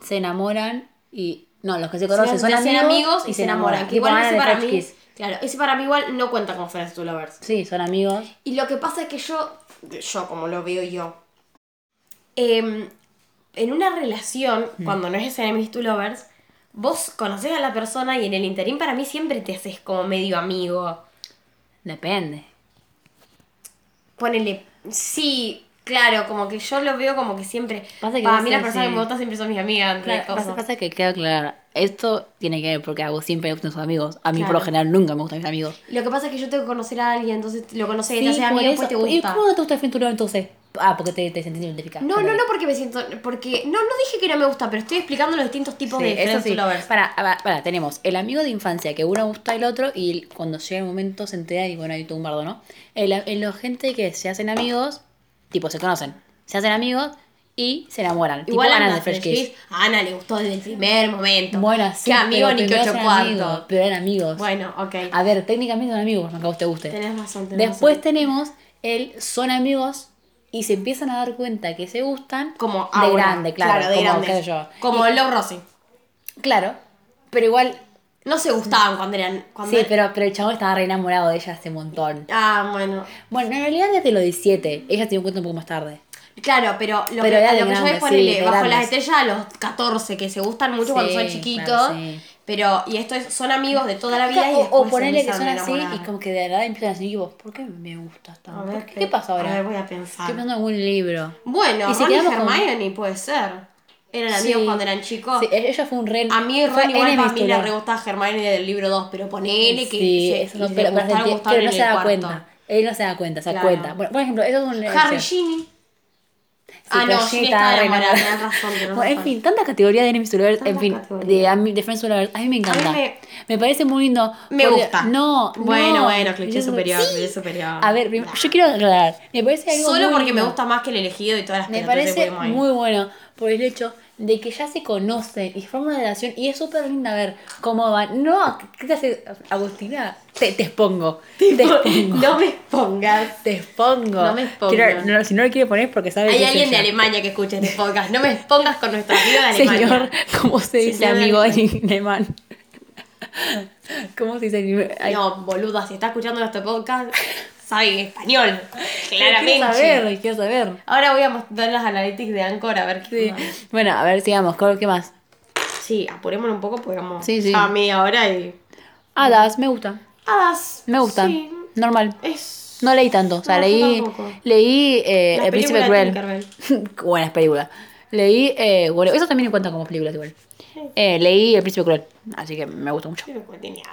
se enamoran y. No, los que se conocen son hacen amigos, y se enamoran. Que igual ese para mí, Kiss. claro, ese para mí igual no cuenta como Friends to Lovers. Sí, son amigos. Y lo que pasa es que yo, yo como lo veo yo, em, en una relación, Mm. cuando no es enemies to lovers, vos conocés a la persona y en el interín para mí siempre te haces como medio amigo. Depende. Ponele, sí, claro, como que yo lo veo como que siempre. Pasa que vos mí las personas que me gustan siempre son mis amigas. Claro, pasa, que queda claro. Esto tiene que ver porque a vos siempre me gustan tus amigos. A mí por lo general nunca me gustan mis amigos. Lo que pasa es que yo tengo que conocer a alguien, entonces lo conoces, Sí, te haces amigo, después te ¿Y gusta. cómo no te gusta el entonces? Ah, porque te, te sentís identificada. No, no, no porque me siento. Porque. No, no dije que no me gusta, pero estoy explicando los distintos tipos Sí, de eso sí. Lovers. Para, para, para, tenemos el amigo de infancia que uno gusta el otro y cuando llega el momento se entera y bueno, hay todo un bardo, ¿no? El, el- la gente que se hacen amigos, tipo, se conocen, se hacen amigos y se enamoran. Igual tipo Ana de Fresh Kiss. Kiss, a Ana le gustó desde el primer momento. Bueno, sí, Que amigo pero ni que ocho cuartos. pero eran amigos. Bueno, ok. A ver, técnicamente son amigos, aunque a vos te guste. Tenés razón, tenés Después razón. tenemos el son amigos y se empiezan a dar cuenta que se gustan Como de ahora. grande, claro, de como, yo. Como Love Rossi. Claro, pero igual, No se gustaban cuando eran. Cuando sí, pero, pero el chabón estaba re enamorado de ella hace un montón. Ah, bueno. Bueno, en realidad desde los 17, ella se dio cuenta un poco más tarde. Claro, pero lo Pero que, lo que yo grande, voy a ponerle sí, bajo las estrellas a los 14, que se gustan mucho cuando Sí, son chiquitos. claro, sí. Pero, y esto es, son amigos de toda la vida y o, después o ponerle que son así y como que de verdad empiezan a decir, y vos, ¿por qué me gustas tanto? ver, ¿Por qué, ¿Qué pasa ahora? A ver, voy a pensar. Estoy pensando en algún libro. Bueno, Y si Ron y quedamos con- Hermione puede ser. Eran amigos Sí. cuando eran chicos. Sí, ella fue un re. A mí Ron igual para mí le re gustaba Hermione del libro 2, pero ponele que Sí, se, eso no, pero, pero gustaron, se- gustaron pero no en se da cuenta. Él no se da cuenta, se da Claro. cuenta. Bueno, por ejemplo, eso es un. Harry. Ginny. Sí, ah, pero no, estaba re enamorada, tenés razón, Bueno, en fin, tanta categoría de enemies to lovers, en fin, categorías. de de friends to lovers, a mí me encanta. me- me parece muy lindo. Me porque- gusta. No, Bueno, no. bueno, cliché Yo- superior, sí. cliché superior. A ver, prim- yo quiero aclarar, me parece algo Solo muy porque me lindo. gusta más que el elegido y todas las Me pelotudeces parece muy bueno por el hecho de que ya se conocen y forman una relación y es súper linda ver cómo van. No, ¿qué te hace Agustina? Te, te expongo. Te expongo. No me pongas. Te expongo. No me expongas. Quiero- no, si no lo quiere poner porque sabe Hay que alguien de. Alemania que escucha este podcast. No me pongas con nuestro amigo de Alemania. Señor, ¿cómo se dice amigo en alemán? ¿Cómo se dice ay, No, boluda, si está escuchando nuestro podcast, sabe español. Quiero Claramente. saber, quiero saber. Ahora voy a mostrar las analytics de Anchor a ver qué Sí. Bueno, a ver, sigamos. ¿Qué más? Sí, apurémonos un poco porque vamos Sí, sí. a media hora y. Hadas, me gusta. Hadas. Me gusta. Sí, Normal. es. No leí tanto, o sea, No, leí, leí eh, El Príncipe Cruel. Buenas películas. Leí, eh, bueno, eso también cuenta como películas igual. Eh, leí El Príncipe Cruel, así que me gustó mucho.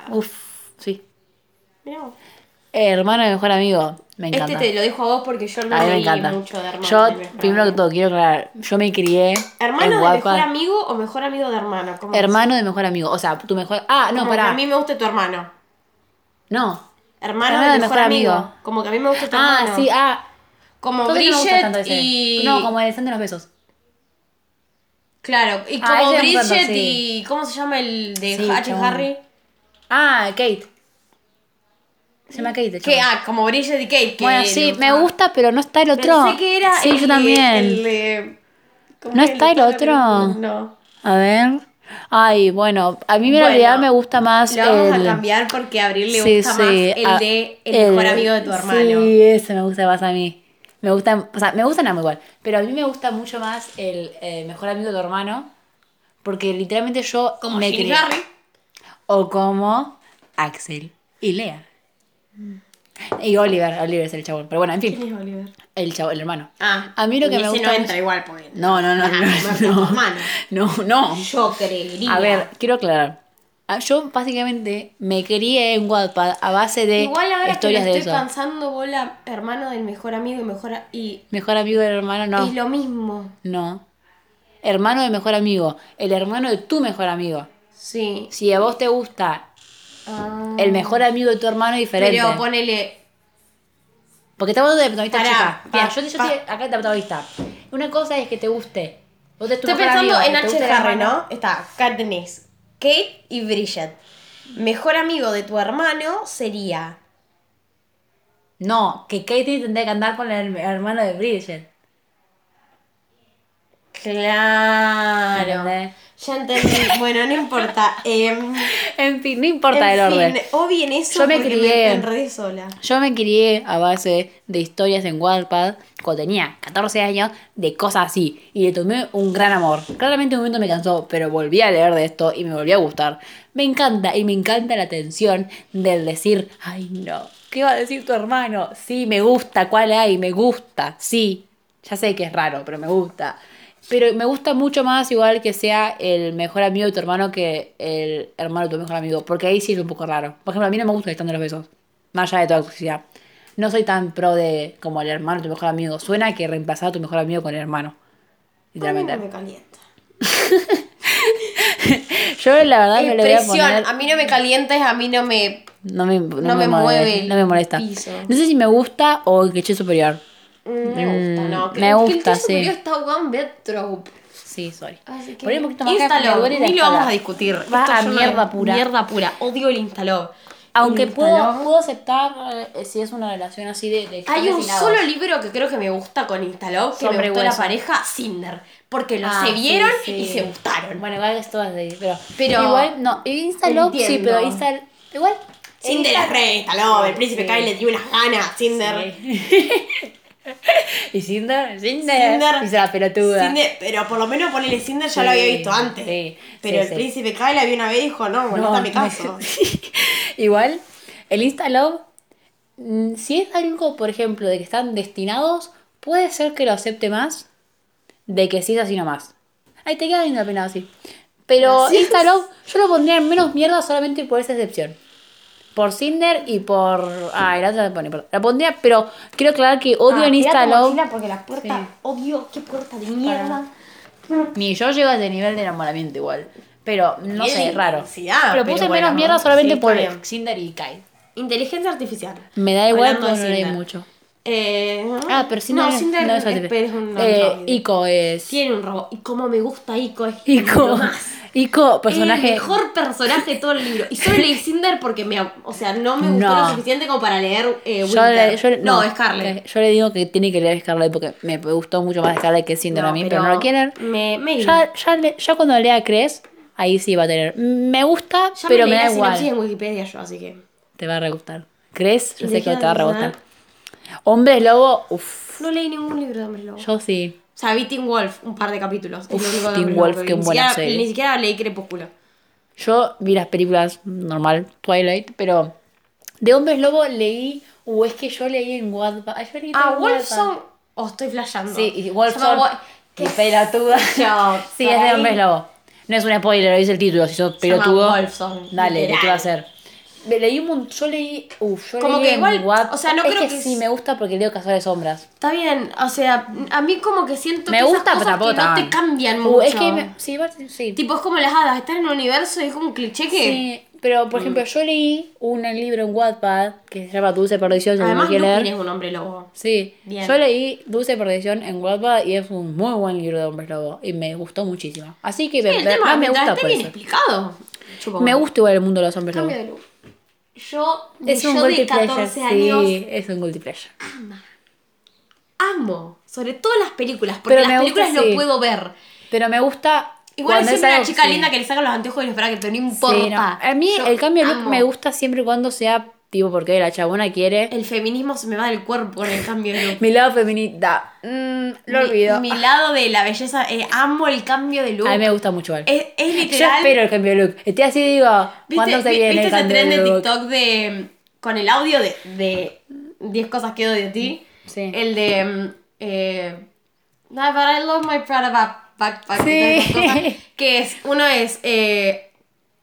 Uf, sí. Mirá. Eh, hermano de mejor amigo, me encanta. Este te lo dejo a vos porque yo no A mí me leí encanta. mucho de hermano. Yo, de mejor primero que todo, quiero aclarar, yo me crié ¿Hermano de mejor amigo o mejor amigo de hermano? ¿Cómo es? Hermano de mejor amigo, o sea, tu mejor... Ah, no, Como que a mí me gusta tu hermano. No. Hermano, de, mejor, amigo. Como que a mí me gusta tu Ah, hermano. sí, ah. Como no Bridget y. No, como el de los besos. Claro, y Ah, como Bridget sí. y. ¿Cómo se llama el de Sí, H. Harry? Ah, Kate. Se llama Kate, de Que, ah, como Bridget y Kate. que Bueno, sí, me gusta, pero no está el otro. Pensé que era Sí, el yo de- también. el de- ¿cómo ¿No es está el de otro? No. A ver. Ay, bueno, a mí en Bueno, realidad me gusta más Lo vamos el... a cambiar porque a Abril le Sí, gusta sí, más el a- de el mejor amigo de tu hermano. Sí, ese me gusta más a mí. Me gustan, o sea, me gustan ambos igual, pero a mí me gusta mucho más el eh, mejor amigo de tu hermano, porque literalmente yo Como me crié. O como Axel y Lea. Y Oliver, Oliver es el chabón. Pero bueno, en fin, ¿Quién es Oliver? el chabón, el hermano. Ah, A mí lo que me gusta no mucho- entra igual porque No, no, no, Ah, no, no, no, no. yo creería. A ver, quiero aclarar. Ah, Yo básicamente me crié en Wattpad a base de Igual ahora historias que lo de estoy eso. pensando, bola, hermano del mejor amigo y mejor a- y Mejor amigo del hermano, no. es lo mismo. No. Hermano de mejor amigo. El hermano de tu mejor amigo. Sí. Si a vos te gusta Ah. el mejor amigo de tu hermano, es diferente. Pero ponele. Porque estamos hablando de protagonista Pará, chica. bien, Ah, yo, yo pa- estoy acá de protagonista. Una cosa es que te guste. Vos te Estoy pensando amigo, en H. Harry. ¿no? Está Katniss, Kate y Bridget. Mejor amigo de tu hermano sería. No, que Katie tendría que andar con el hermano de Bridget. Claro. ¿Entendés? Ya entendí. Bueno, no importa. Em, En fin, no importa el fin, orden. O bien eso Yo me crié- me sola. Yo me crié a base de historias en Wattpad cuando tenía 14 años de cosas así y le tomé un gran amor. Claramente en un momento me cansó, pero volví a leer de esto y me volvió a gustar. Me encanta y me encanta la tensión del decir, ay no, ¿qué va a decir tu hermano? Sí, me gusta, ¿cuál hay? Me gusta, sí. Ya sé que es raro, pero me gusta. Pero me gusta mucho más igual que sea el mejor amigo de tu hermano que el hermano de tu mejor amigo. Porque ahí sí es un poco raro. Por ejemplo, a mí no me gusta estando los besos. Más allá de toda toxicidad. No soy tan pro de como el hermano de tu mejor amigo. Suena que reemplazar a tu mejor amigo con el hermano. A mí Literalmente. no me calienta. Yo la verdad me le voy a poner. a mí no me calienta, a mí no me. No me, no no me, me mueve, mueve el no me molesta. piso. No sé si me gusta o el cliché superior. Me gusta, Mm, no. que- me que gusta, el sí. superior está. Sí, sorry. Así que. Poné un poquito más Instalo, la ni lo vamos a discutir. Va Esto a no- mierda pura. Mierda pura. Odio el instaló. Aunque El puedo, instaló. puedo aceptar eh, si es una relación así de, Hay un solo libro que creo que me gusta con Instaló, que Sobre me gustó la hueso. pareja, Cinder. Porque los Ah, se vieron sí. y se gustaron. Bueno, igual es todas de pero, Pero- igual, no, Insta Love sí, pero Insta igual Cinder Insta- es re Instaló, el príncipe Sí. Kyle le dio unas ganas, Cinder. Y Cinder, Cinder, Cinder- se la pelotuda. Cinder- pero por lo menos ponele Cinder ya Sí, lo había visto antes. sí, pero sí, el príncipe Kyle la vio una vez y dijo, no, bueno, no, dame caso. igual, el Insta Love, mm, si es algo, por ejemplo, de que están destinados, puede ser que lo acepte más de que si es así nomás. Ahí te queda lindo el peinado así. Pero Gracias. Instalove, yo lo pondría en menos mierda solamente por esa excepción. Por Cinder y por. Ah, otra la pone. La pondría, pero quiero aclarar que odio Ah, en Instalove. porque la puerta, Sí. odio, qué puerta de mierda. Ni yo llego a ese nivel de enamoramiento igual. Pero no sé, raro. intensidad, pero pero puse bueno, menos mierda solamente sí, por bien. Cinder y Kai. Inteligencia artificial. Me da igual de no leí mucho. Eh, Ah, pero Cinder no, Cinder no es es, artificial. es un Eh. Ico es. Tiene un robot. Y como me gusta Ico, es Ico. lo más. Ico, personaje. el mejor personaje de todo el libro. Y solo leí Cinder porque me, o sea, no me gustó No. lo suficiente como para leer eh, Yo Winter. le, yo le- no, Scarlet. que Yo le digo que tiene que leer Scarlet porque me gustó mucho más Scarlet que Cinder a mí, pero, no lo quieren. Me, me Ya, ya, le- ya cuando lea Cres, ahí sí va a tener. Me gusta, ya pero me me da igual. en Wikipedia yo, así que. Te va a re gustar. ¿Crees? Yo sé que te va a re gustar. Hombres lobo, uff. No leí ningún libro de Hombres Lobo. Yo sí. O sea, vi Teen Wolf un par de capítulos. Uf, de Teen Wolf, qué. Ni buena siquiera- serie. Ni siquiera leí Crepúsculo. Yo vi las películas normal, Twilight, pero de hombres lobo leí. Uh, es que yo leí en Wattpad. Ah. Wolfson. O estoy flasheando. Sí, Wolfson. Y pelotuda. Sí, es de hombres lobo. No es un spoiler, lo dice el título. Si sos pelotudo. Dale. ¿qué va a hacer? Leí un mon- yo leí, uf, yo Como leí que igual, Wattpad. o sea, no es creo que, que sí me gusta porque leo Cazadores de Sombras. Está bien, o sea, a mí como que siento Me que gusta, esas cosas que no te cambian Uh, mucho. es que me- sí, sí. Tipo, es como las hadas, están en un universo y es como un cliché que... Sí, pero Mm. por ejemplo, yo leí un libro en Wattpad que se llama Dulce Perdición, si Además, no leer. un hombre lobo. Sí, Bien. yo leí Dulce Perdición en Wattpad y es un muy buen libro de hombres lobo y me gustó muchísimo. Así que Sí, me, el tema, me gusta por bien eso. explicado. Chupo Me gusta igual el mundo de los hombres Cambio lobo. de. Yo, Es un yo de 14 pleasure, años, sí, es un guilty pleasure. amo. Sobre todo las películas, porque Pero las gusta, películas sí. lo puedo ver. Pero me gusta Igual es siempre una chica sí. linda que le saca los anteojos y le espera que pero no importa. Sí, no. A mí Yo el cambio de look me gusta siempre cuando sea tipo porque la chabona quiere El feminismo se me va del cuerpo con el cambio de look. mi lado feminista. Mm, lo Mi- olvido. Mi, lado de la belleza, eh, amo el cambio de look. A mí me gusta mucho. Es, es Yo literal. espero el cambio de look. Estoy así digo, ¿Viste, ¿cuándo se vi- viene ¿viste el ese cambio tren de? TikTok de con el audio de, de 10 cosas que odio de ti? Sí. El de mm, eh, "No, but I love my Prada back- backpack. Sí. cosas, que es, uno es eh,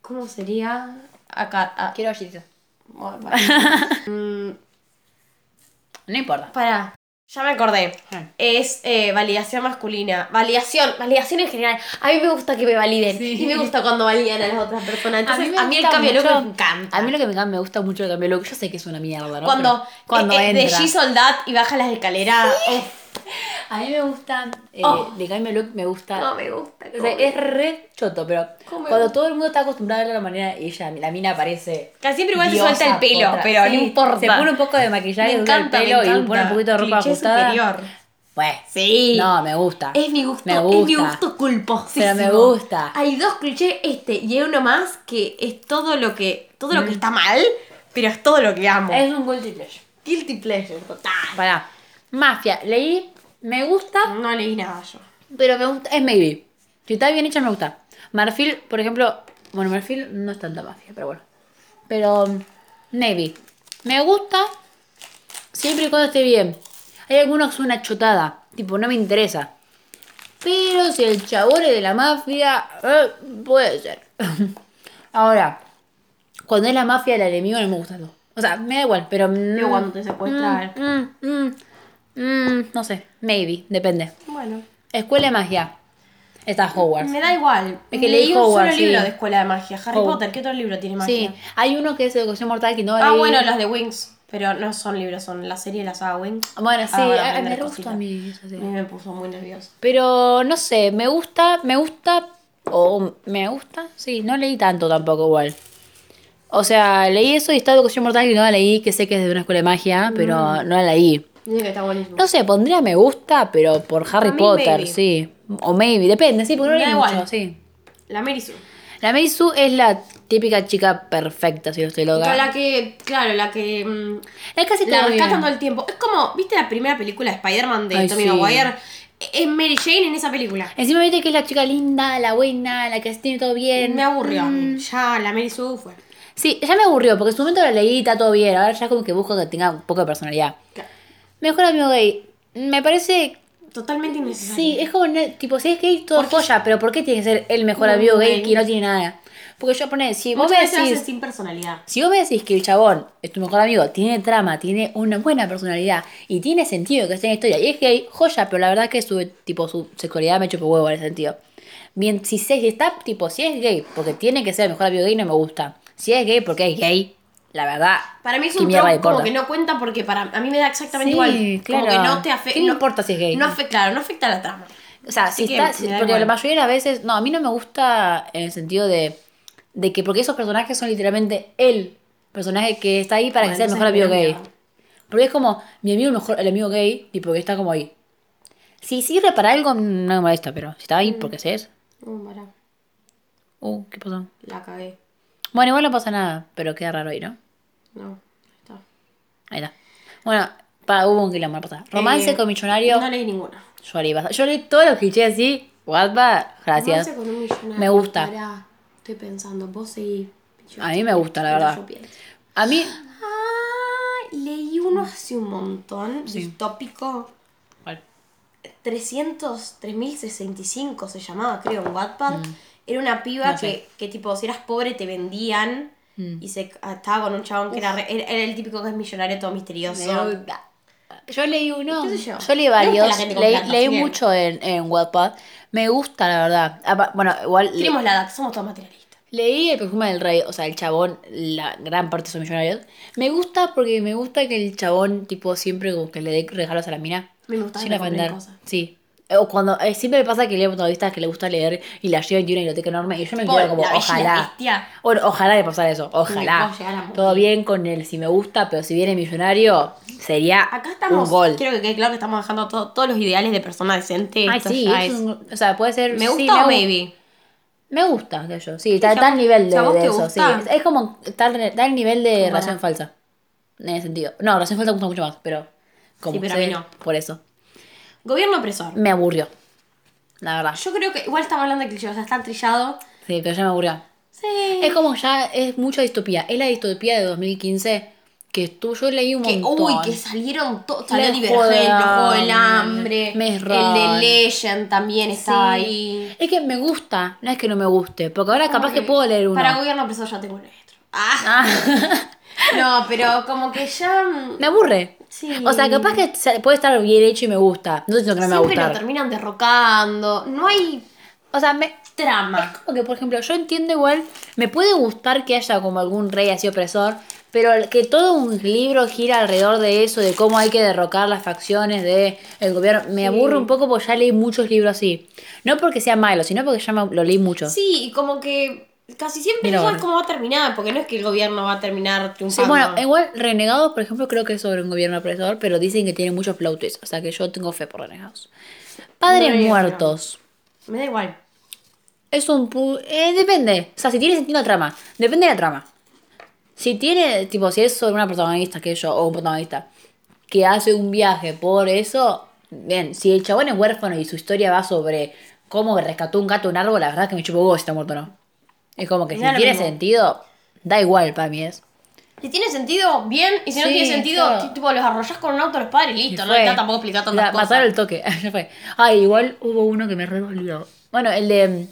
¿cómo sería? Acá, ah, Quiero ojito. Bueno. Mm, No importa. Para, ya me acordé. Es eh, validación masculina. Validación, validación en general. A mí me gusta que me validen. Sí. Y me gusta cuando validan a las otras personas. Entonces, a mí, me el cambio look mucho- me encanta. A mí lo que me, encanta- me gusta mucho el cambio look. Yo sé que es una mierda, ¿no? cuando Pero cuando eh, eh, de. She Soldat y baja las escaleras. uf, A mí me gusta, eh, Oh. de look me gusta. no me gusta. O sea, es re choto, pero ¿Cómo me cuando gusta? todo el mundo está acostumbrado a verlo de la manera, ella, la mina aparece. Casi siempre igual se suelta el pelo, pero Sí, no importa. Se pone un poco de maquillaje, me usa el encanta, pelo me y encanta. pone un poquito de ropa Cliché ajustada. superior. Pues, Sí. no, me gusta. Es mi gusto, Me es mi gusta. gusto culposísimo. Pero me gusta. Hay dos clichés, este y hay uno más que es todo lo que todo lo que está mal, pero es todo lo que amo. Es un guilty pleasure. guilty pleasure total. Pará. Mafia, leí, me gusta, No leí nada yo. pero me gusta, es maybe. Si está bien hecha, me gusta. Marfil, por ejemplo, bueno, Marfil no es tanta mafia, pero bueno. Pero, um, maybe. Me gusta siempre y cuando esté bien. Hay algunos que son una chotada, tipo, no me interesa. Pero si el chabón es de la mafia, eh, puede ser. Ahora, cuando es la mafia del enemigo no me gusta todo. O sea, me da igual, pero... Pero mm, cuando te secuestran. mm, mm, mm, no sé, maybe, depende. Bueno. Escuela de magia. Está Hogwarts. Me da igual. Es que leí leí un Hogwarts, solo libro sí. de escuela de magia. Harry Hogwarts. Potter, ¿qué otro libro tiene Sí, magia? hay uno que es Educación Mortal que no Ah, leí. bueno, los de Wings. Pero no son libros, son la serie de la saga Wings. Bueno, sí, Ah, bueno, a- aprender me a mí A me puso muy nerviosa. Pero no sé, me gusta, me gusta, o me gusta, sí, no leí tanto tampoco igual. O sea, leí eso y está Educación Mortal que no la leí, que sé que es de una escuela de magia, pero Mm. no la leí. Dice que está buenísimo. No sé, pondría me gusta, pero por Harry mí, Potter, maybe. sí. O maybe, depende, sí, porque no leí igual. mucho, sí. La Mary Sue. La Mary Sue es la típica chica perfecta, si no estoy loca. La que, claro, la que mm, La casi la rescatan todo el tiempo. Es como, ¿viste la primera película de Spider-Man de Ay, Tommy sí. Maguire? Es Mary Jane en esa película. Encima viste que es la chica linda, la buena, la que tiene todo bien. Me aburrió. Mm. Ya, la Mary Sue fue. Sí, ya me aburrió, porque en su momento la leí y está todo bien. Ahora ya como que busco que tenga un poco de personalidad. Claro. Mejor amigo gay. Me parece Totalmente innecesario. Sí, es como, tipo, si es gay, todo Porque- joya, pero ¿por qué tiene que ser el mejor amigo gay gay. que no tiene nada? Porque yo pone, si vos Muchas me veces lo hacen decís, sin personalidad. si vos me decís que el chabón es tu mejor amigo, tiene trama, tiene una buena personalidad y tiene sentido que esté en la historia y es gay, joya, pero la verdad que su, tipo, su sexualidad me chupa huevo en ese sentido. Bien, si, se, si está, tipo, si es gay, porque tiene que ser el mejor amigo gay, no me gusta. Si es gay porque es gay, la verdad. Para mí es ¿qué un trope como que no cuenta porque para a mí me da exactamente Sí, igual. claro. Como que no te afecta. ¿Qué me importa si es gay? No afecta, claro, no afecta a la trama. O sea, Así si está, porque igual. la mayoría de las veces, no, a mí no me gusta en el sentido de, de que, porque esos personajes son literalmente el personaje que está ahí para Bueno, que sea el mejor amigo gay. Porque es como mi amigo, el mejor, el amigo gay, tipo que está como ahí. Si sirve para algo, no me molesta, pero si está ahí Mm. porque se es. Uh, Uh, ¿qué pasó? la cagué. Bueno, igual no pasa nada, pero queda raro ahí, ¿no? No, ahí está. Ahí está. Bueno, pa, hubo un quilombo, pasa. Romance Eh, con millonario. No leí ninguna. Yo leí bastante. Yo leí todos los clichés así. Wattpad, gracias. Romance con un millonario. Me gusta. Estoy pensando, vos seguís. A mí me gusta, la verdad. A mí. Ah, leí uno hace un montón, distópico. 300, 3065 se llamaba, creo, en Wattpad. Era una piba Mm. No sé. que, que, tipo, si eras pobre te vendían Mm. y se estaba con un chabón que era, re- era, era el típico que es millonario todo misterioso. Yo leí uno. ¿Qué sé yo? Yo leí varios. leí plata, leí mucho en, en Wattpad. Me gusta, la verdad. Bueno, igual. Queremos la edad, somos todos materialistas. leí el perfume del rey. O sea, el chabón, la gran parte son millonarios. Me gusta porque me gusta que el chabón, tipo, siempre como que le dé regalos a la mina. Me gusta Sin ofender. cosas. Sí. O cuando. eh, siempre me pasa que leo protagonistas que le gusta leer y la llevan de una biblioteca enorme. Y yo me Tipo, quedo como, La ojalá. Bestia. Bueno, ojalá de pasar eso, ojalá. Todo bien con el si me gusta, pero si viene millonario, sería Acá estamos, un gol. quiero que quede claro que estamos dejando todo- todos los ideales de persona decente. Ay, sí, es es- un- o sea, puede ser. ¿Me sí, gusta o gu- maybe? Me gusta, que yo. Sí, está, ¿a está al vos- nivel de, de eso, sí. Es como está, al- está al nivel de Como la- falsa. En ese sentido. No, relación falsa me gusta mucho más, pero. Como Sí, pero a mí no. Por eso. Gobierno opresor. Me aburrió. La verdad. Yo creo que igual estamos hablando de clichés, o sea, está trillado. Sí, pero ya me aburrió. Sí. Es como ya, es mucha distopía. Es la distopía de 2015 que tú, yo leí un Que, montón. uy, que salieron todos. Salió Divergente, juego del hambre. Maze el de Legend también estaba Sí. ahí. Es que me gusta, no es que no me guste, porque ahora capaz que puedo leer uno. Para gobierno opresor ya tengo el nuestro. Ah, Ah, no, pero como que ya. mm, me aburre. Sí. O sea, capaz que puede estar bien hecho y me gusta. No sé si no que no me va a Siempre lo terminan derrocando. No hay O sea, me, trama. Como que, por ejemplo, yo entiendo igual, me puede gustar que haya como algún rey así opresor, pero que todo un libro gira alrededor de eso, de cómo hay que derrocar las facciones de el gobierno, me aburre un poco porque ya leí muchos libros así. No porque sea malo, sino porque ya me- lo leí mucho. Sí, y como que casi siempre Mira, bueno. cómo va a terminar, porque no es que el gobierno va a terminar Sí, triunfando. bueno, igual Renegados, por ejemplo, creo que es sobre un gobierno opresor, pero dicen que tiene muchos twists, o sea que yo tengo fe por Renegados. Padres No muertos. Me da igual. Es un... pu- eh, depende. O sea, si tiene sentido la trama. Depende de la trama. Si tiene, tipo, si es sobre una protagonista que yo, o un protagonista, que hace un viaje por eso, bien. Si el chabón es huérfano y su historia va sobre cómo rescató un gato un árbol, la verdad que me chupo huevo si está muerto o no. Es como que si tiene mismo. sentido, da igual para mí es. Si tiene sentido, bien. Y si no Sí, tiene sentido, claro. tipo, los arrollás con un auto a los padres y listo. Y no necesitas tampoco explicar tantas La- cosas. Matar el toque. Ya fue. Ay, igual hubo uno que me re dolió. Bueno, el de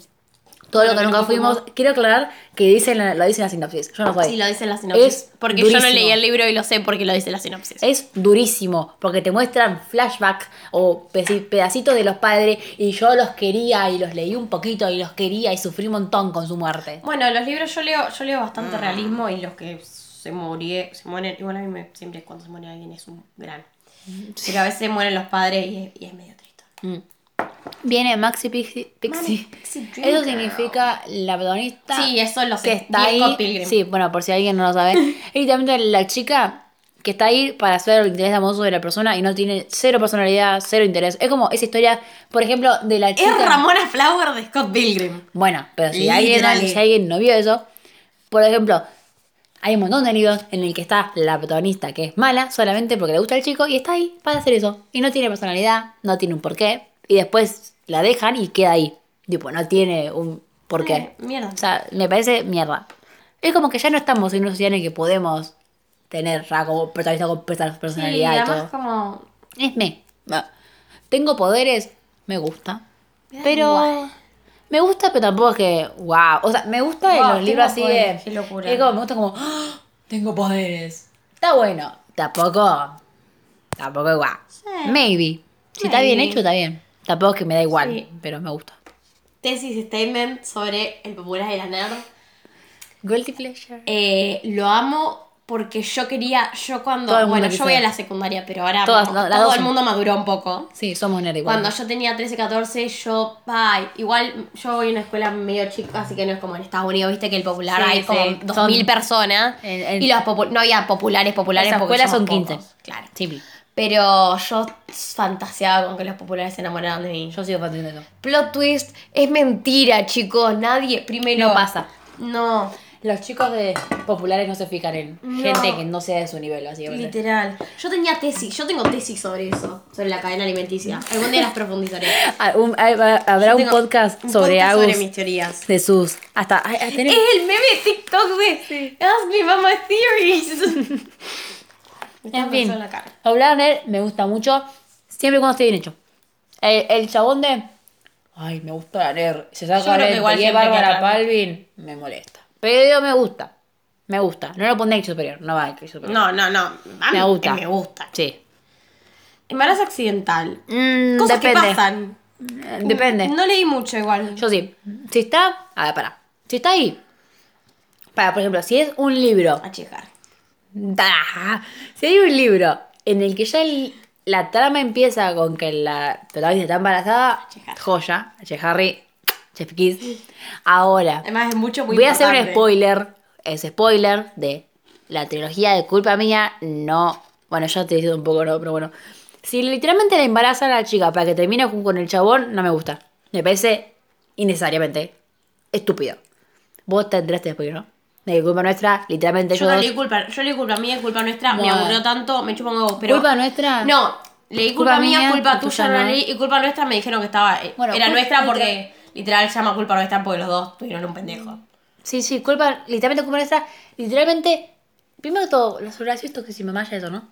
todo Bueno, lo que nunca fuimos. fuimos. Quiero aclarar que dice en la- lo dice la sinopsis. Yo no soy. Sí, lo dice en la sinopsis. Es porque yo no leí el libro y lo sé porque lo dice la sinopsis. Es durísimo, porque te muestran flashback o pedacitos de los padres y yo los quería y los leí un poquito y los quería y sufrí un montón con su muerte. Bueno, los libros yo leo, yo leo bastante realismo y los que se murie, se mueren, igual a mí me- siempre cuando se muere alguien es un gran. Pero a veces mueren los padres y es, y es medio triste. Mm. Viene Maxi. Maxi Dream Eso significa la protagonista. Sí, eso lo sé. que está Y ahí. Pilgrim. Sí, bueno, por si alguien no lo sabe. Es literalmente la chica que está ahí para hacer el interés amoroso de la persona y no tiene cero personalidad, cero interés. Es como esa historia, por ejemplo, de la chica. Es Ramona Flower de Scott Pilgrim. Bueno, pero si alguien, si alguien no vio eso, por ejemplo, hay un montón de libros en el que está la protagonista que es mala solamente porque le gusta el chico y está ahí para hacer eso. Y no tiene personalidad, no tiene un porqué. Y después la dejan y queda ahí. Tipo, no tiene un porqué. Eh, mierda. O sea, me parece mierda. Es como que ya no estamos en una sociedad en la que podemos tener ya como protagonista con perso- Sí, personalidad y todo. como... Es me. Tengo poderes, me gusta. Me Pero. igual. Me gusta, pero tampoco es que. ¡Wow! O sea, me gusta en los libros así de. qué locura. Es como, me gusta como. ¡Ah! Tengo poderes. Está bueno. Tampoco. Tampoco es guau. Sí. Maybe. Si está bien hecho, está bien. Tampoco es que me da igual, Sí. pero me gusta. Tesis statement sobre el popular y la nerd. Guilty pleasure. Eh, lo amo porque yo quería, yo cuando, el bueno, yo voy a la secundaria, pero ahora Todas, como las todo el mundo maduró un poco. Sí, somos nerd igual. Cuando yo tenía 13, 14, yo, ay, igual yo voy a una escuela medio chica, así que no es como en Estados Unidos, viste que el popular Sí, hay sí. como Son- 2000 personas En- en- y los no había populares populares porque escuelas son 15. pocos, claro. Simple. Pero yo fantaseaba con que los populares se enamoraran de mí. Yo sigo eso. Plot twist, es mentira, chicos. Nadie, primero. No pasa. No, Los chicos de populares no se fijan en No. gente que no sea de su nivel, básicamente. literal. Yo tenía tesis, yo tengo tesis sobre eso, sobre la cadena alimenticia. Algún día las profundizaré. Ah, un- habrá un podcast un sobre podcast Agus sobre mis teorías. de sus. Hasta. Es el meme de TikTok de Ask me about my theories. En fin, pasando en la cara. Hablar de él me gusta mucho, siempre cuando esté bien hecho. El, el chabón de. Ay, me gusta la nerd. Se saca igual y es Bárbara. Palvin, me molesta. Pero me gusta. Me gusta. No lo pondré en superior, no va en superior. No, no, no. A mí me gusta. Me gusta. Sí. Embarazo accidental. Mm, Cosas depende. que pasan. Eh, Depende. No leí mucho igual. Yo sí. Si está. A ver, para. Si está ahí. Para, por ejemplo, si es un libro. A checar. Da. Si hay un libro en el que ya el- la trama empieza con que la protagonista está embarazada, joya, Che Harry, Chef Kiss. Ahora, Además es mucho muy voy a hacer un importante. spoiler, es spoiler de la trilogía de culpa mía, no, bueno, ya te he dicho un poco, no, pero bueno. Si literalmente la embaraza a la chica para que termine con el chabón, no me gusta. Me parece innecesariamente estúpido. Vos te enteraste después, ¿no? De culpa nuestra, literalmente Yo yo no dos- leí culpa, yo leí culpa mía, culpa nuestra, me aburrió tanto, me chupa un huevo, pero... ¿Culpa nuestra? No, leí culpa, Culpa mía, mía, culpa tuya no leí, y culpa nuestra me dijeron que estaba... eh, Bueno, era nuestra porque literal llama culpa nuestra porque los dos tuvieron un pendejo. Sí, sí, culpa, literalmente culpa nuestra. Literalmente, primero todo, lo gracioso es que si mamá ya eso, ¿no?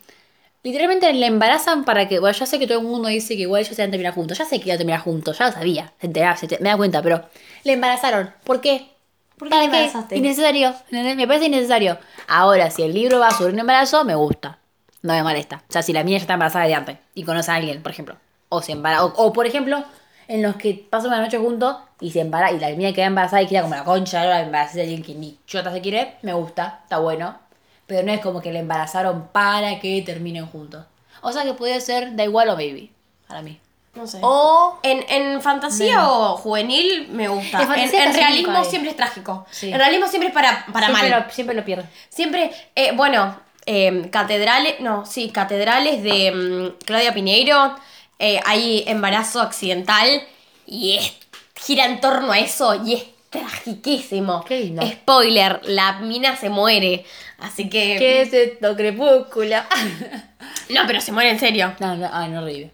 Literalmente le embarazan para que, bueno, ya sé que todo el mundo dice que igual ellos se van a terminar juntos. Ya sé que iban a terminar juntos, ya lo sabía, se enteraba, se te- me da cuenta, pero le embarazaron. ¿Por qué? ¿Por qué ¿Para le qué? embarazaste? Innecesario, me parece innecesario. Ahora, si el libro va sobre un embarazo, me gusta. No me molesta. O sea, si la mía ya está embarazada de antes y conoce a alguien, por ejemplo. O se embaraza. O, o, por ejemplo, en los que pasan una noche juntos y se embaraza y la mía queda embarazada y queda como la concha, ahora embarazada de alguien que ni chota se quiere, me gusta, está bueno. Pero no es como que le embarazaron para que terminen juntos. O sea que puede ser da igual o baby, para mí. No sé. O En, en fantasía o juvenil me gusta. En realismo siempre es trágico. Sí. En realismo siempre es para, para siempre, mal. Lo, siempre lo pierde. Siempre, eh, bueno, eh, catedrales, no, sí, catedrales de mm, Claudia Piñeiro, eh, hay embarazo accidental y es, gira en torno a eso y es tragiquísimo. Qué lindo. Spoiler, la mina se muere, así que... ¿Qué es esto, crepúsculo? No, pero se muere en serio. no, no, ay, no revive.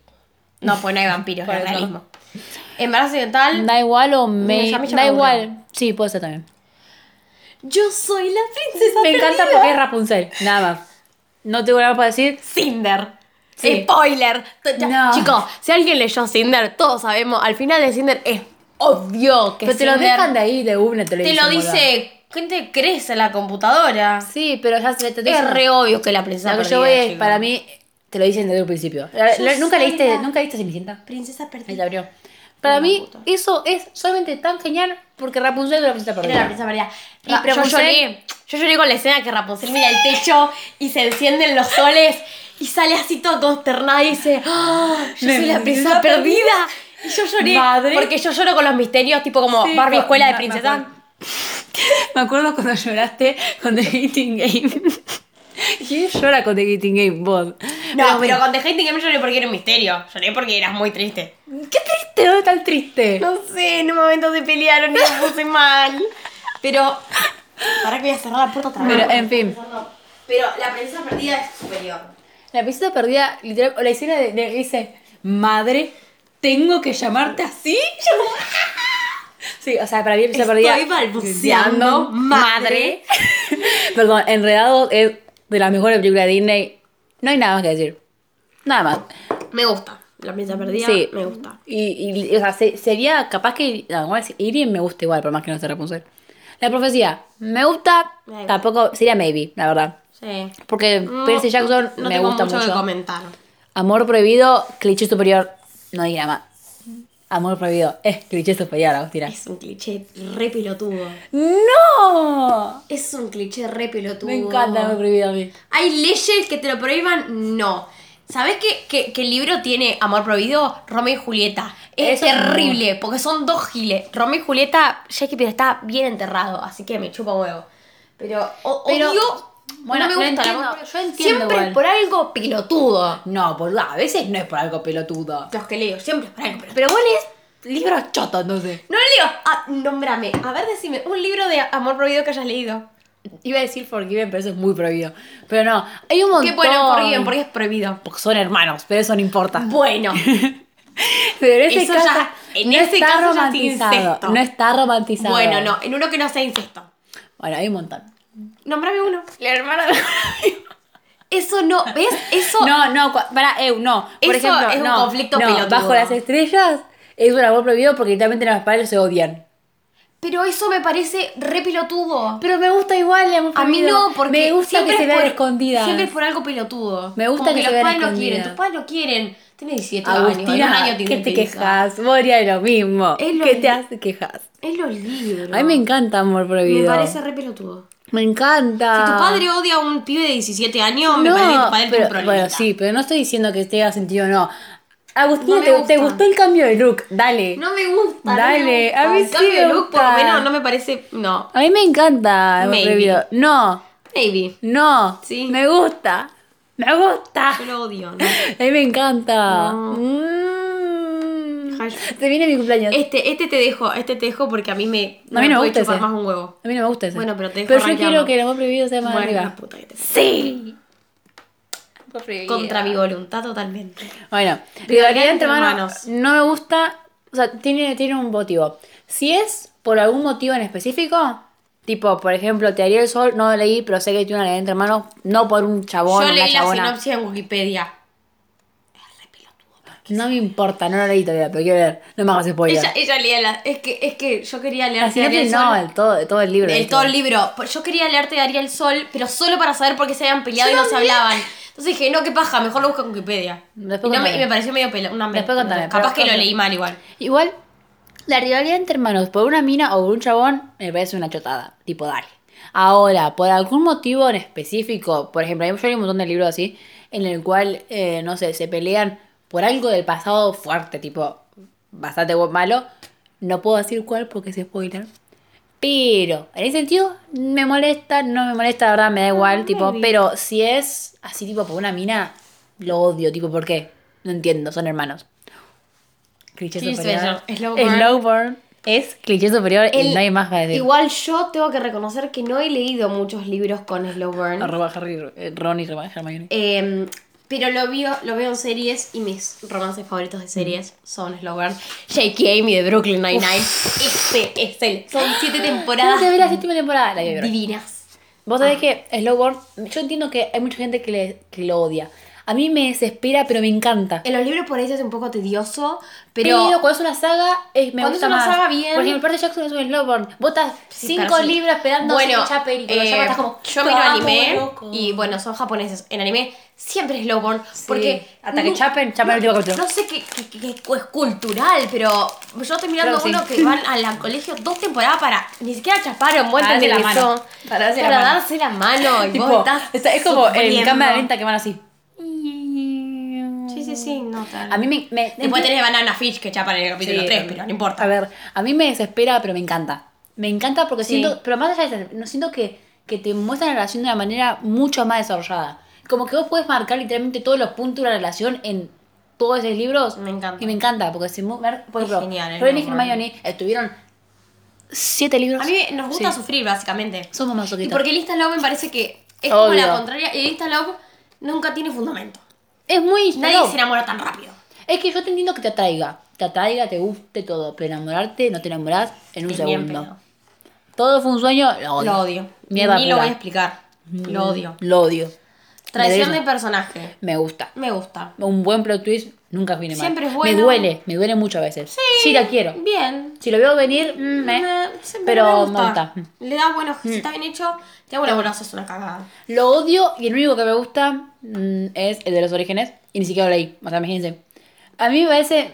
No, pues no hay vampiros, es realismo. Embarazo accidental, Da igual o me. Da igual. Sí, puede ser también. yo soy la princesa Me encanta perdida. porque es Rapunzel. Nada más. No tengo nada más para decir. Cinder. Sí. Spoiler. No. Chicos, si alguien leyó Cinder, todos sabemos, al final de Cinder es obvio que Pero te lo Cinder dejan de ahí de una, te lo te dicen, lo dice, gente crece en la computadora. Sí, pero ya se te Es re obvio que la princesa Lo que yo voy es, para mí, te lo dicen desde un principio. La- Yo la- ¿Nunca leíste, la- ¿Nunca leíste Cenicienta? Princesa Ahí te perdida. abrió. Para mí, eso es solamente tan genial porque Rapunzel es la princesa Era la perdida. princesa perdida. Y Ra- yo lloré. Yo lloré con la escena que Rapunzel mira el techo y se encienden los soles y sale así todo consternada y dice, "Ah, yo Me- soy la princesa perdida. Y yo lloré Madre. porque yo lloro con los misterios, tipo como Sí, Barbie Escuela de me- me Princesa. acuerdo. Me acuerdo cuando lloraste con The Hating Game. ¿Quién llora con The Hating Game? Vos. No, pero con The Hating Game lloré porque era un misterio. Lloré porque eras muy triste. Qué triste, ¿dónde está el triste? No sé, en un momento se pelearon y me puse mal. Pero. Para que voy a cerrar la puerta otra vez. Pero, en fin. Pero la princesa perdida es superior. La princesa perdida, literal, o la escena de, de- dice, madre, ¿tengo que llamarte así? Sí, o sea, para mí la princesa Estoy perdida... balbuceando, madre. Perdón, Enredados es de las mejores películas de Disney. No hay nada más que decir. Nada más. Me gusta. La pieza perdida Sí. me gusta. Y, y, o sea, se- sería capaz que. No, Irien me gusta igual, por más que no sea Rapunzel. La profecía, me gusta. Maybe. Tampoco. Sería maybe, la verdad. Sí. Porque No- Percy Jackson no me tengo gusta mucho, mucho. que comentar. Amor prohibido, cliché superior. No diga más. Amor prohibido, es cliché superior, Agustina. Es un cliché re pelotudo. ¡No! Es un cliché re pelotudo. Me encanta amor prohibido a mí. ¿Hay leyes que te lo prohíban? No. ¿Sabes que- que el libro tiene amor prohibido? Romeo y Julieta. Es Eso terrible, porque son dos giles. Romeo y Julieta, Shakespeare está bien enterrado, así que me chupa huevo. Pero, o- Pero, odio. Bueno, no me gusta entiendo, yo entiendo Siempre igual. por algo pelotudo. No, boludo, a veces no es por algo pelotudo. Los que leo, siempre es por algo pelotudo. Pero vos lees libros chotos, entonces. No leo. Ah, nómbrame. A ver, decime, un libro de amor prohibido que hayas leído. Iba a decir Forgiven, pero eso es muy prohibido. Pero no, hay un montón. Qué bueno, por porque es prohibido. Porque son hermanos, pero eso no importa. Bueno. Pero en ese Eso caso, ya- en no ese está caso ya es romantizado. No está romantizado. Bueno, no, en uno que no sea incesto. Bueno, hay un montón. Nómbrame uno. La hermana de... Eso no, ¿ves? Eso. No, no, para, Eu, no. Por Eso ejemplo, es un conflicto no, pelotudo. Bajo las estrellas es un amor prohibido porque literalmente los padres se odian. Pero eso me parece re pelotudo. Pero me gusta igual amor A mí no, porque Me gusta siempre que se es vean escondidas. Siempre es por algo pelotudo. Me gusta Como que se los padres no quieren, tus padres no quieren. Tiene 17 años, en un Agustina, año ¿qué tiene te quejas? Vos harías lo mismo. Es lo ¿Qué te hace quejas? Es los libros. A mí me encanta amor Me prohibido. parece re pelotudo. Me encanta. Si tu padre odia a un pibe de 17 años, me no, parece que tu padre pero, tiene un problema. bueno, sí, pero no estoy diciendo que tenga sentido no. Agustina, No me te, gusta. te gustó el cambio de look? Dale. No me gusta. Dale, no me gusta. a mí En sí cambio, me de look, por lo menos, no me parece. No. A mí me encanta Maybe. No, Maybe. no. Sí. Me gusta. Me gusta. Yo lo odio, ¿no? A mí me encanta. No. Mm. Ay. Se viene mi cumpleaños. Este, este te dejo, este te dejo porque a mí me. A mí no me gusta ese. más un huevo. A mí no me gusta ese. Bueno, pero te dejo Pero yo quiero que el amor prohibido sea más Bueno, arriba. puta que te- Sí. Contra mi voluntad totalmente. Bueno, Rivalidad entre hermanos no me gusta, o sea, tiene, tiene un motivo. Si es por algún motivo en específico, tipo, por ejemplo, Te haría el sol, no lo leí, pero sé que tiene una rivalidad entre hermanos, no por un chabón Yo leí la chabona. sinopsis en Wikipedia. No me importa, no lo leí todavía, pero quiero leer. No me hagas spoiler. Ella, ella leía la. Es que, es que yo quería leer La Te daría el sinopsis no, sol. el todo, todo el libro. El todo el libro. Pues Yo quería leer Te daría el sol, pero solo para saber por qué se habían peleado y no se hablaban. Entonces dije, no, qué paja, mejor lo busco en Wikipedia. Después y, no me, y me pareció medio pela, una Después contame, Capaz que lo leí mal igual. Igual, la rivalidad entre hermanos por una mina o por un chabón me parece una chotada. Tipo, dale. Ahora, por algún motivo en específico, por ejemplo, yo leí un montón de libros así, en el cual, eh, no sé, se pelean por algo del pasado fuerte, tipo, bastante malo. No puedo decir cuál porque es spoiler. Pero, en ese sentido, me molesta, no me molesta, la verdad, me da igual, tipo, maybe. pero si es así, tipo, por una mina, lo odio, tipo, ¿por qué? No entiendo, son hermanos. Cliché Sí, superior. Slowburn. Slowburn es cliché superior y El- no hay más decir. Igual yo tengo que reconocer que no he leído muchos libros con Slow Burn. Arroba Harry, eh, Ron y Hermione. Eh, pero lo veo, lo veo en series y mis romances favoritos de series son Slow Burn. J.K. Amy de Brooklyn Nine-Nine. Este es el. Son siete temporadas ¿Cómo se ve la séptima temporada? La que divinas. Vos sabés que Slowburn, yo entiendo que hay mucha gente que, le, que lo odia. A mí me desespera, pero me encanta. En los libros por ahí es un poco tedioso, pero. Pero, cuando es una saga, es, me Cuando gusta es una más. saga, bien. Por ejemplo, Percy Jackson es un Slowburn. Vos estás Sí, cinco sí. libros esperando bueno, a que Chapel y cuando eh, llama estás como. yo miro "Vamos, anime loco". y bueno, son japoneses. En anime siempre es Slowburn porque hasta que no- chapen, chapen el último. No sé qué, es cultural, pero yo estoy mirando uno sí. que van al colegio dos temporadas para ni siquiera chapar un buen Para darse la mano. Para darse la Para mano. darse la mano y Tipo, vos estás está- es como en cámara lenta que van así. Sí, sí, sí, no tal. A mí me. me Después tenés Banana Fish que chapan en el capítulo Sí, 3, también. pero no importa. A ver, a mí me desespera, pero me encanta. Me encanta porque Sí. siento, pero más allá de eso, no siento que, que te muestran la relación de una manera mucho más desarrollada. Como que vos puedes marcar literalmente todos los puntos de la relación en todos esos libros. Me encanta. Y me encanta, porque si, mu- ver- por ejemplo, genial, Ron y Hermione estuvieron siete libros. A mí nos gusta Sí. sufrir, básicamente. Somos Y masoquistas. porque Lista Love me parece que es como Obvio. la contraria. Y Lista Love nunca tiene fundamento. Es muy... Nadie no. se enamora tan rápido. Es que yo te entiendo que te atraiga. Te atraiga, te guste todo. Pero enamorarte, no te enamorás en un segundo. Todo fue un sueño, lo odio. Lo odio. Mierda Ni lo pura. voy a explicar. Lo odio. Lo odio. Traición de personaje. Me gusta. Me gusta. Un buen plot twist Nunca viene mal. Siempre es Me bueno. duele, me duele mucho a veces. Sí, la quiero. Bien. Si lo veo venir, mm, me- Me- sí, pero me gusta. Mm. Le da buenos. Si está bien hecho, Triángulo Amoroso es una cagada. Lo odio y el único que me gusta mm, es el de los orígenes. Y ni siquiera lo leí. O sea, imagínense. A mí me parece.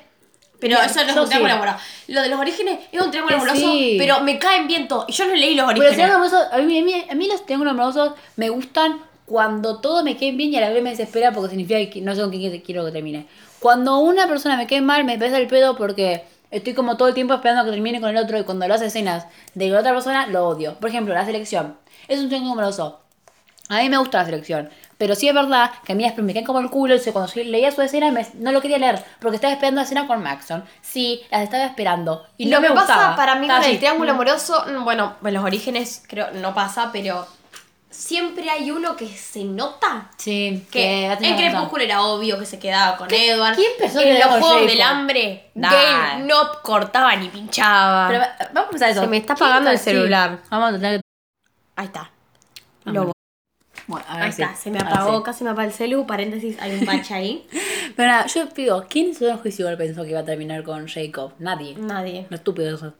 Pero eso no es yo un triángulo sí. amoroso. Lo de los orígenes es un triángulo Eh, amoroso, sí. pero me caen bien todos. Y yo no leí los Pero los orígenes. triángulos amorosos, a mí, a, mí, a mí los triángulos amorosos me gustan cuando todo me quede bien y a la vez me desespera porque significa que no sé con quién quiero que termine. Cuando una persona me quede mal, me pesa el pedo porque estoy como todo el tiempo esperando que termine con el otro y cuando lo hace escenas de la otra persona, lo odio. Por ejemplo, la selección. Es un triángulo amoroso. A mí me gusta la selección. Pero sí es verdad que a mí me caen como el culo. y cuando leía su escena me- no lo quería leer. Porque estaba esperando la escena con Maxon. Sí, las estaba esperando. Y lo no me que gustaba. pasa para mí con el triángulo amoroso, mm, bueno, en los orígenes creo no pasa, pero siempre hay uno que se nota. Sí, Que en. Crepúsculo era obvio que se quedaba con Edward. quién que en los Juegos del Hambre. Gale no cortaba ni pinchaba. Pero va- vamos a pensar eso. Se me está ¿Quién apagando el celular. Vamos a tener que. Ahí está. Ah, Lo- bueno. A ver Ahí está, se me apagó, sí. casi me apaga el celu, paréntesis, hay un bache ahí. Pero nada, yo digo, ¿quién en su juicio pensó que iba a terminar con Jacob? Nadie. Nadie. No estúpido eso.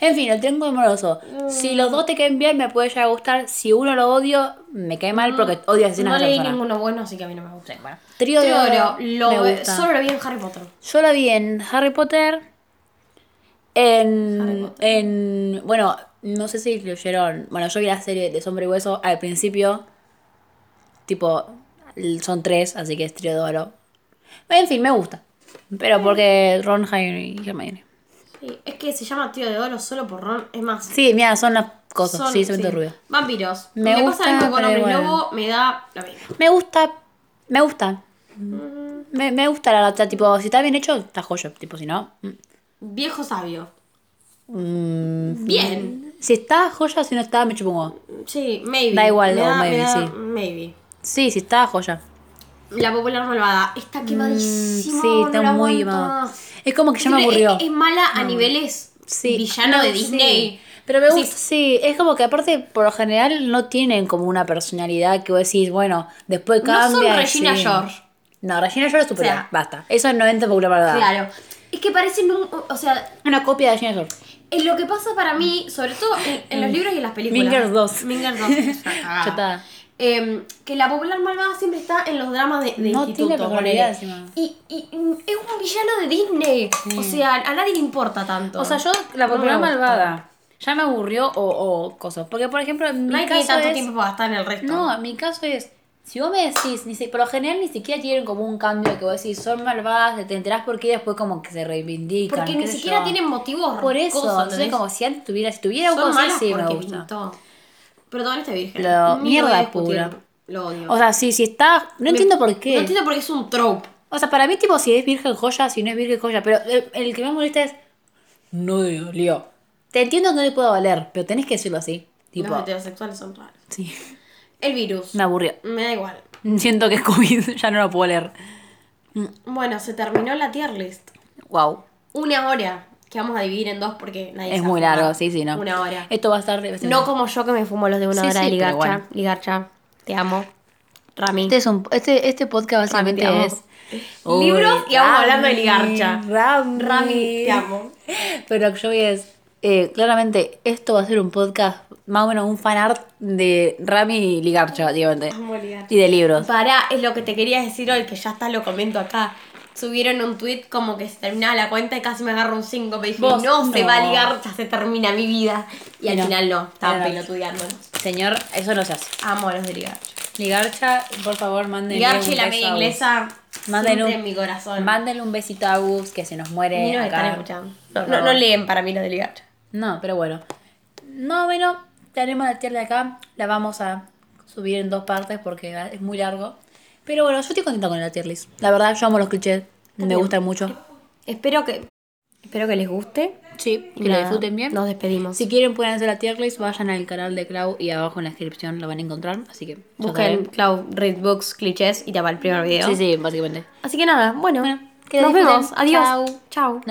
En fin, el triángulo amoroso. Si los dos te caen bien, me puede llegar a gustar. Si uno lo odio, me cae mal porque odio las escenas No de la leí persona. ninguno bueno, así que a mí no me gusta. Bueno. Trío de oro, lo me ve- gusta. solo lo vi en Harry Potter. Yo la vi en Harry Potter. En, Harry Potter. en. Bueno, no sé si leyeron. Bueno, yo vi la serie de Sombra y Hueso al principio. Tipo, son tres, así que es trío de oro. En fin, me gusta. Pero porque Ron, Harry y Hermione. Sí, es que se llama Tío de Oro solo por Ron. Es más, Sí, mira, son las cosas. son- sí, se mete sí. ruido. Vampiros. Me gusta, pasa mismo con bueno. Lobo, me da lo mismo. Me gusta. Me gusta. Me, me gusta la verdad. Tipo, si está bien hecho, está joya. Tipo, si no. mm. Viejo sabio. Mm, Bien. Si está joya, si no está, me chupo un huevo. Sí, maybe. Da igual, me o maybe, me da- sí. Maybe. Sí, si está joya. La popular malvada. Está quemadísima. Mm, sí, no está muy más. Es como que ya me Es- aburrió. Es, es mala a niveles Sí. villano No, de sí. Disney. Pero me Sí. gusta, sí. Es como que aparte, por lo general, no tienen como una personalidad que vos decís, bueno, después No cambia. son y Regina sí. George. No, Regina George es superior. O sea, Basta. Eso no entra en popular verdad. Claro. Es que parecen un. O sea, Una copia de Regina George. en lo que pasa para mí, sobre todo en, en los libros y en las películas. Mingers 2. Mingers 2. es Eh, que la popular malvada siempre está en los dramas de, de No instituto. tiene. Y, y mm, es un villano de Disney. O sea, a nadie le importa tanto. O sea, yo, la No popular malvada, ya me aburrió o, o cosas. Porque, por ejemplo, en mi Nadie tiene caso tanto es... tiempo para gastar en el resto. No, en mi caso es... Si vos me decís, ni si- por lo general ni siquiera tienen como un cambio que vos decís, son malvadas, te enterás por qué y después como que se reivindican. Porque ni siquiera yo. tienen motivos. Por eso, cosas, entonces como si antes tuviera, si tuviera un así, me porque gusta. pintó. Protagonista virgen. Lo- Ni mierda voy a discutir, pura. Lo odio. O sea, sí, si está... No entiendo por qué. No entiendo por qué es un trope. O sea, para mí, tipo, si es virgen joya, si no es virgen joya. Pero el, el que me molesta es. No me dolió. Te entiendo que no le puedo valer, pero tenés que decirlo así. Tipo. Los heterosexuales son raros. Sí. El virus. Me aburrió. Me da igual. Siento que es COVID, ya no lo puedo leer. Bueno, se terminó la tier list. Wow. Una hora que vamos a dividir en dos porque nadie Es muy largo, sí, sí, no. Una hora. Esto va a estar. va a ser- No como yo que me fumo los de una Sí, hora de ligarcha. bueno. Ligarcha, te amo. Rami. Este, es un, este, este podcast básicamente Rami, es. Libros y vamos hablando de ligarcha. Rami. Rami, te amo. Pero yo voy a decir, eh, claramente, esto va a ser un podcast, más o menos un fanart de Rami y Ligarcha, ligarcha. Y de libros. Pará, es lo que te quería decir hoy, que ya está, lo comento acá. Subieron un tweet como que se terminaba la cuenta y casi me agarro un 5. Me dije, Vos, no, se no. va a ligar, ya se termina mi vida. Y al No. final no, estaban No, no. pelotudeándonos. Señor, eso no se hace. Amo a los de ligarcha. Ligarcha, por favor, mándenle Ligarcha un y la media inglesa Mándenle un- en mi corazón. Mándenle un besito a Gus, que se nos muere nos acá. están escuchando. No, no, no leen para mí los de ligarcha. No, pero bueno. No, bueno, tenemos la tierra de acá. La vamos a subir en dos partes porque es muy largo. Pero bueno, yo estoy contenta con la tier list. La verdad, yo amo los clichés. Me También. gustan mucho. Espero que, espero que les guste. Sí, Y que lo nada, disfruten bien. Nos despedimos. Si quieren pueden hacer la tier list, vayan al canal de Clau y abajo en la descripción lo van a encontrar. Así que ya Busquen saben. Cloud Read Books, clichés y te va el primer video. Sí, sí, básicamente. Así que nada, bueno, Bueno, que nos disfruten. vemos. Adiós. Chao. Nos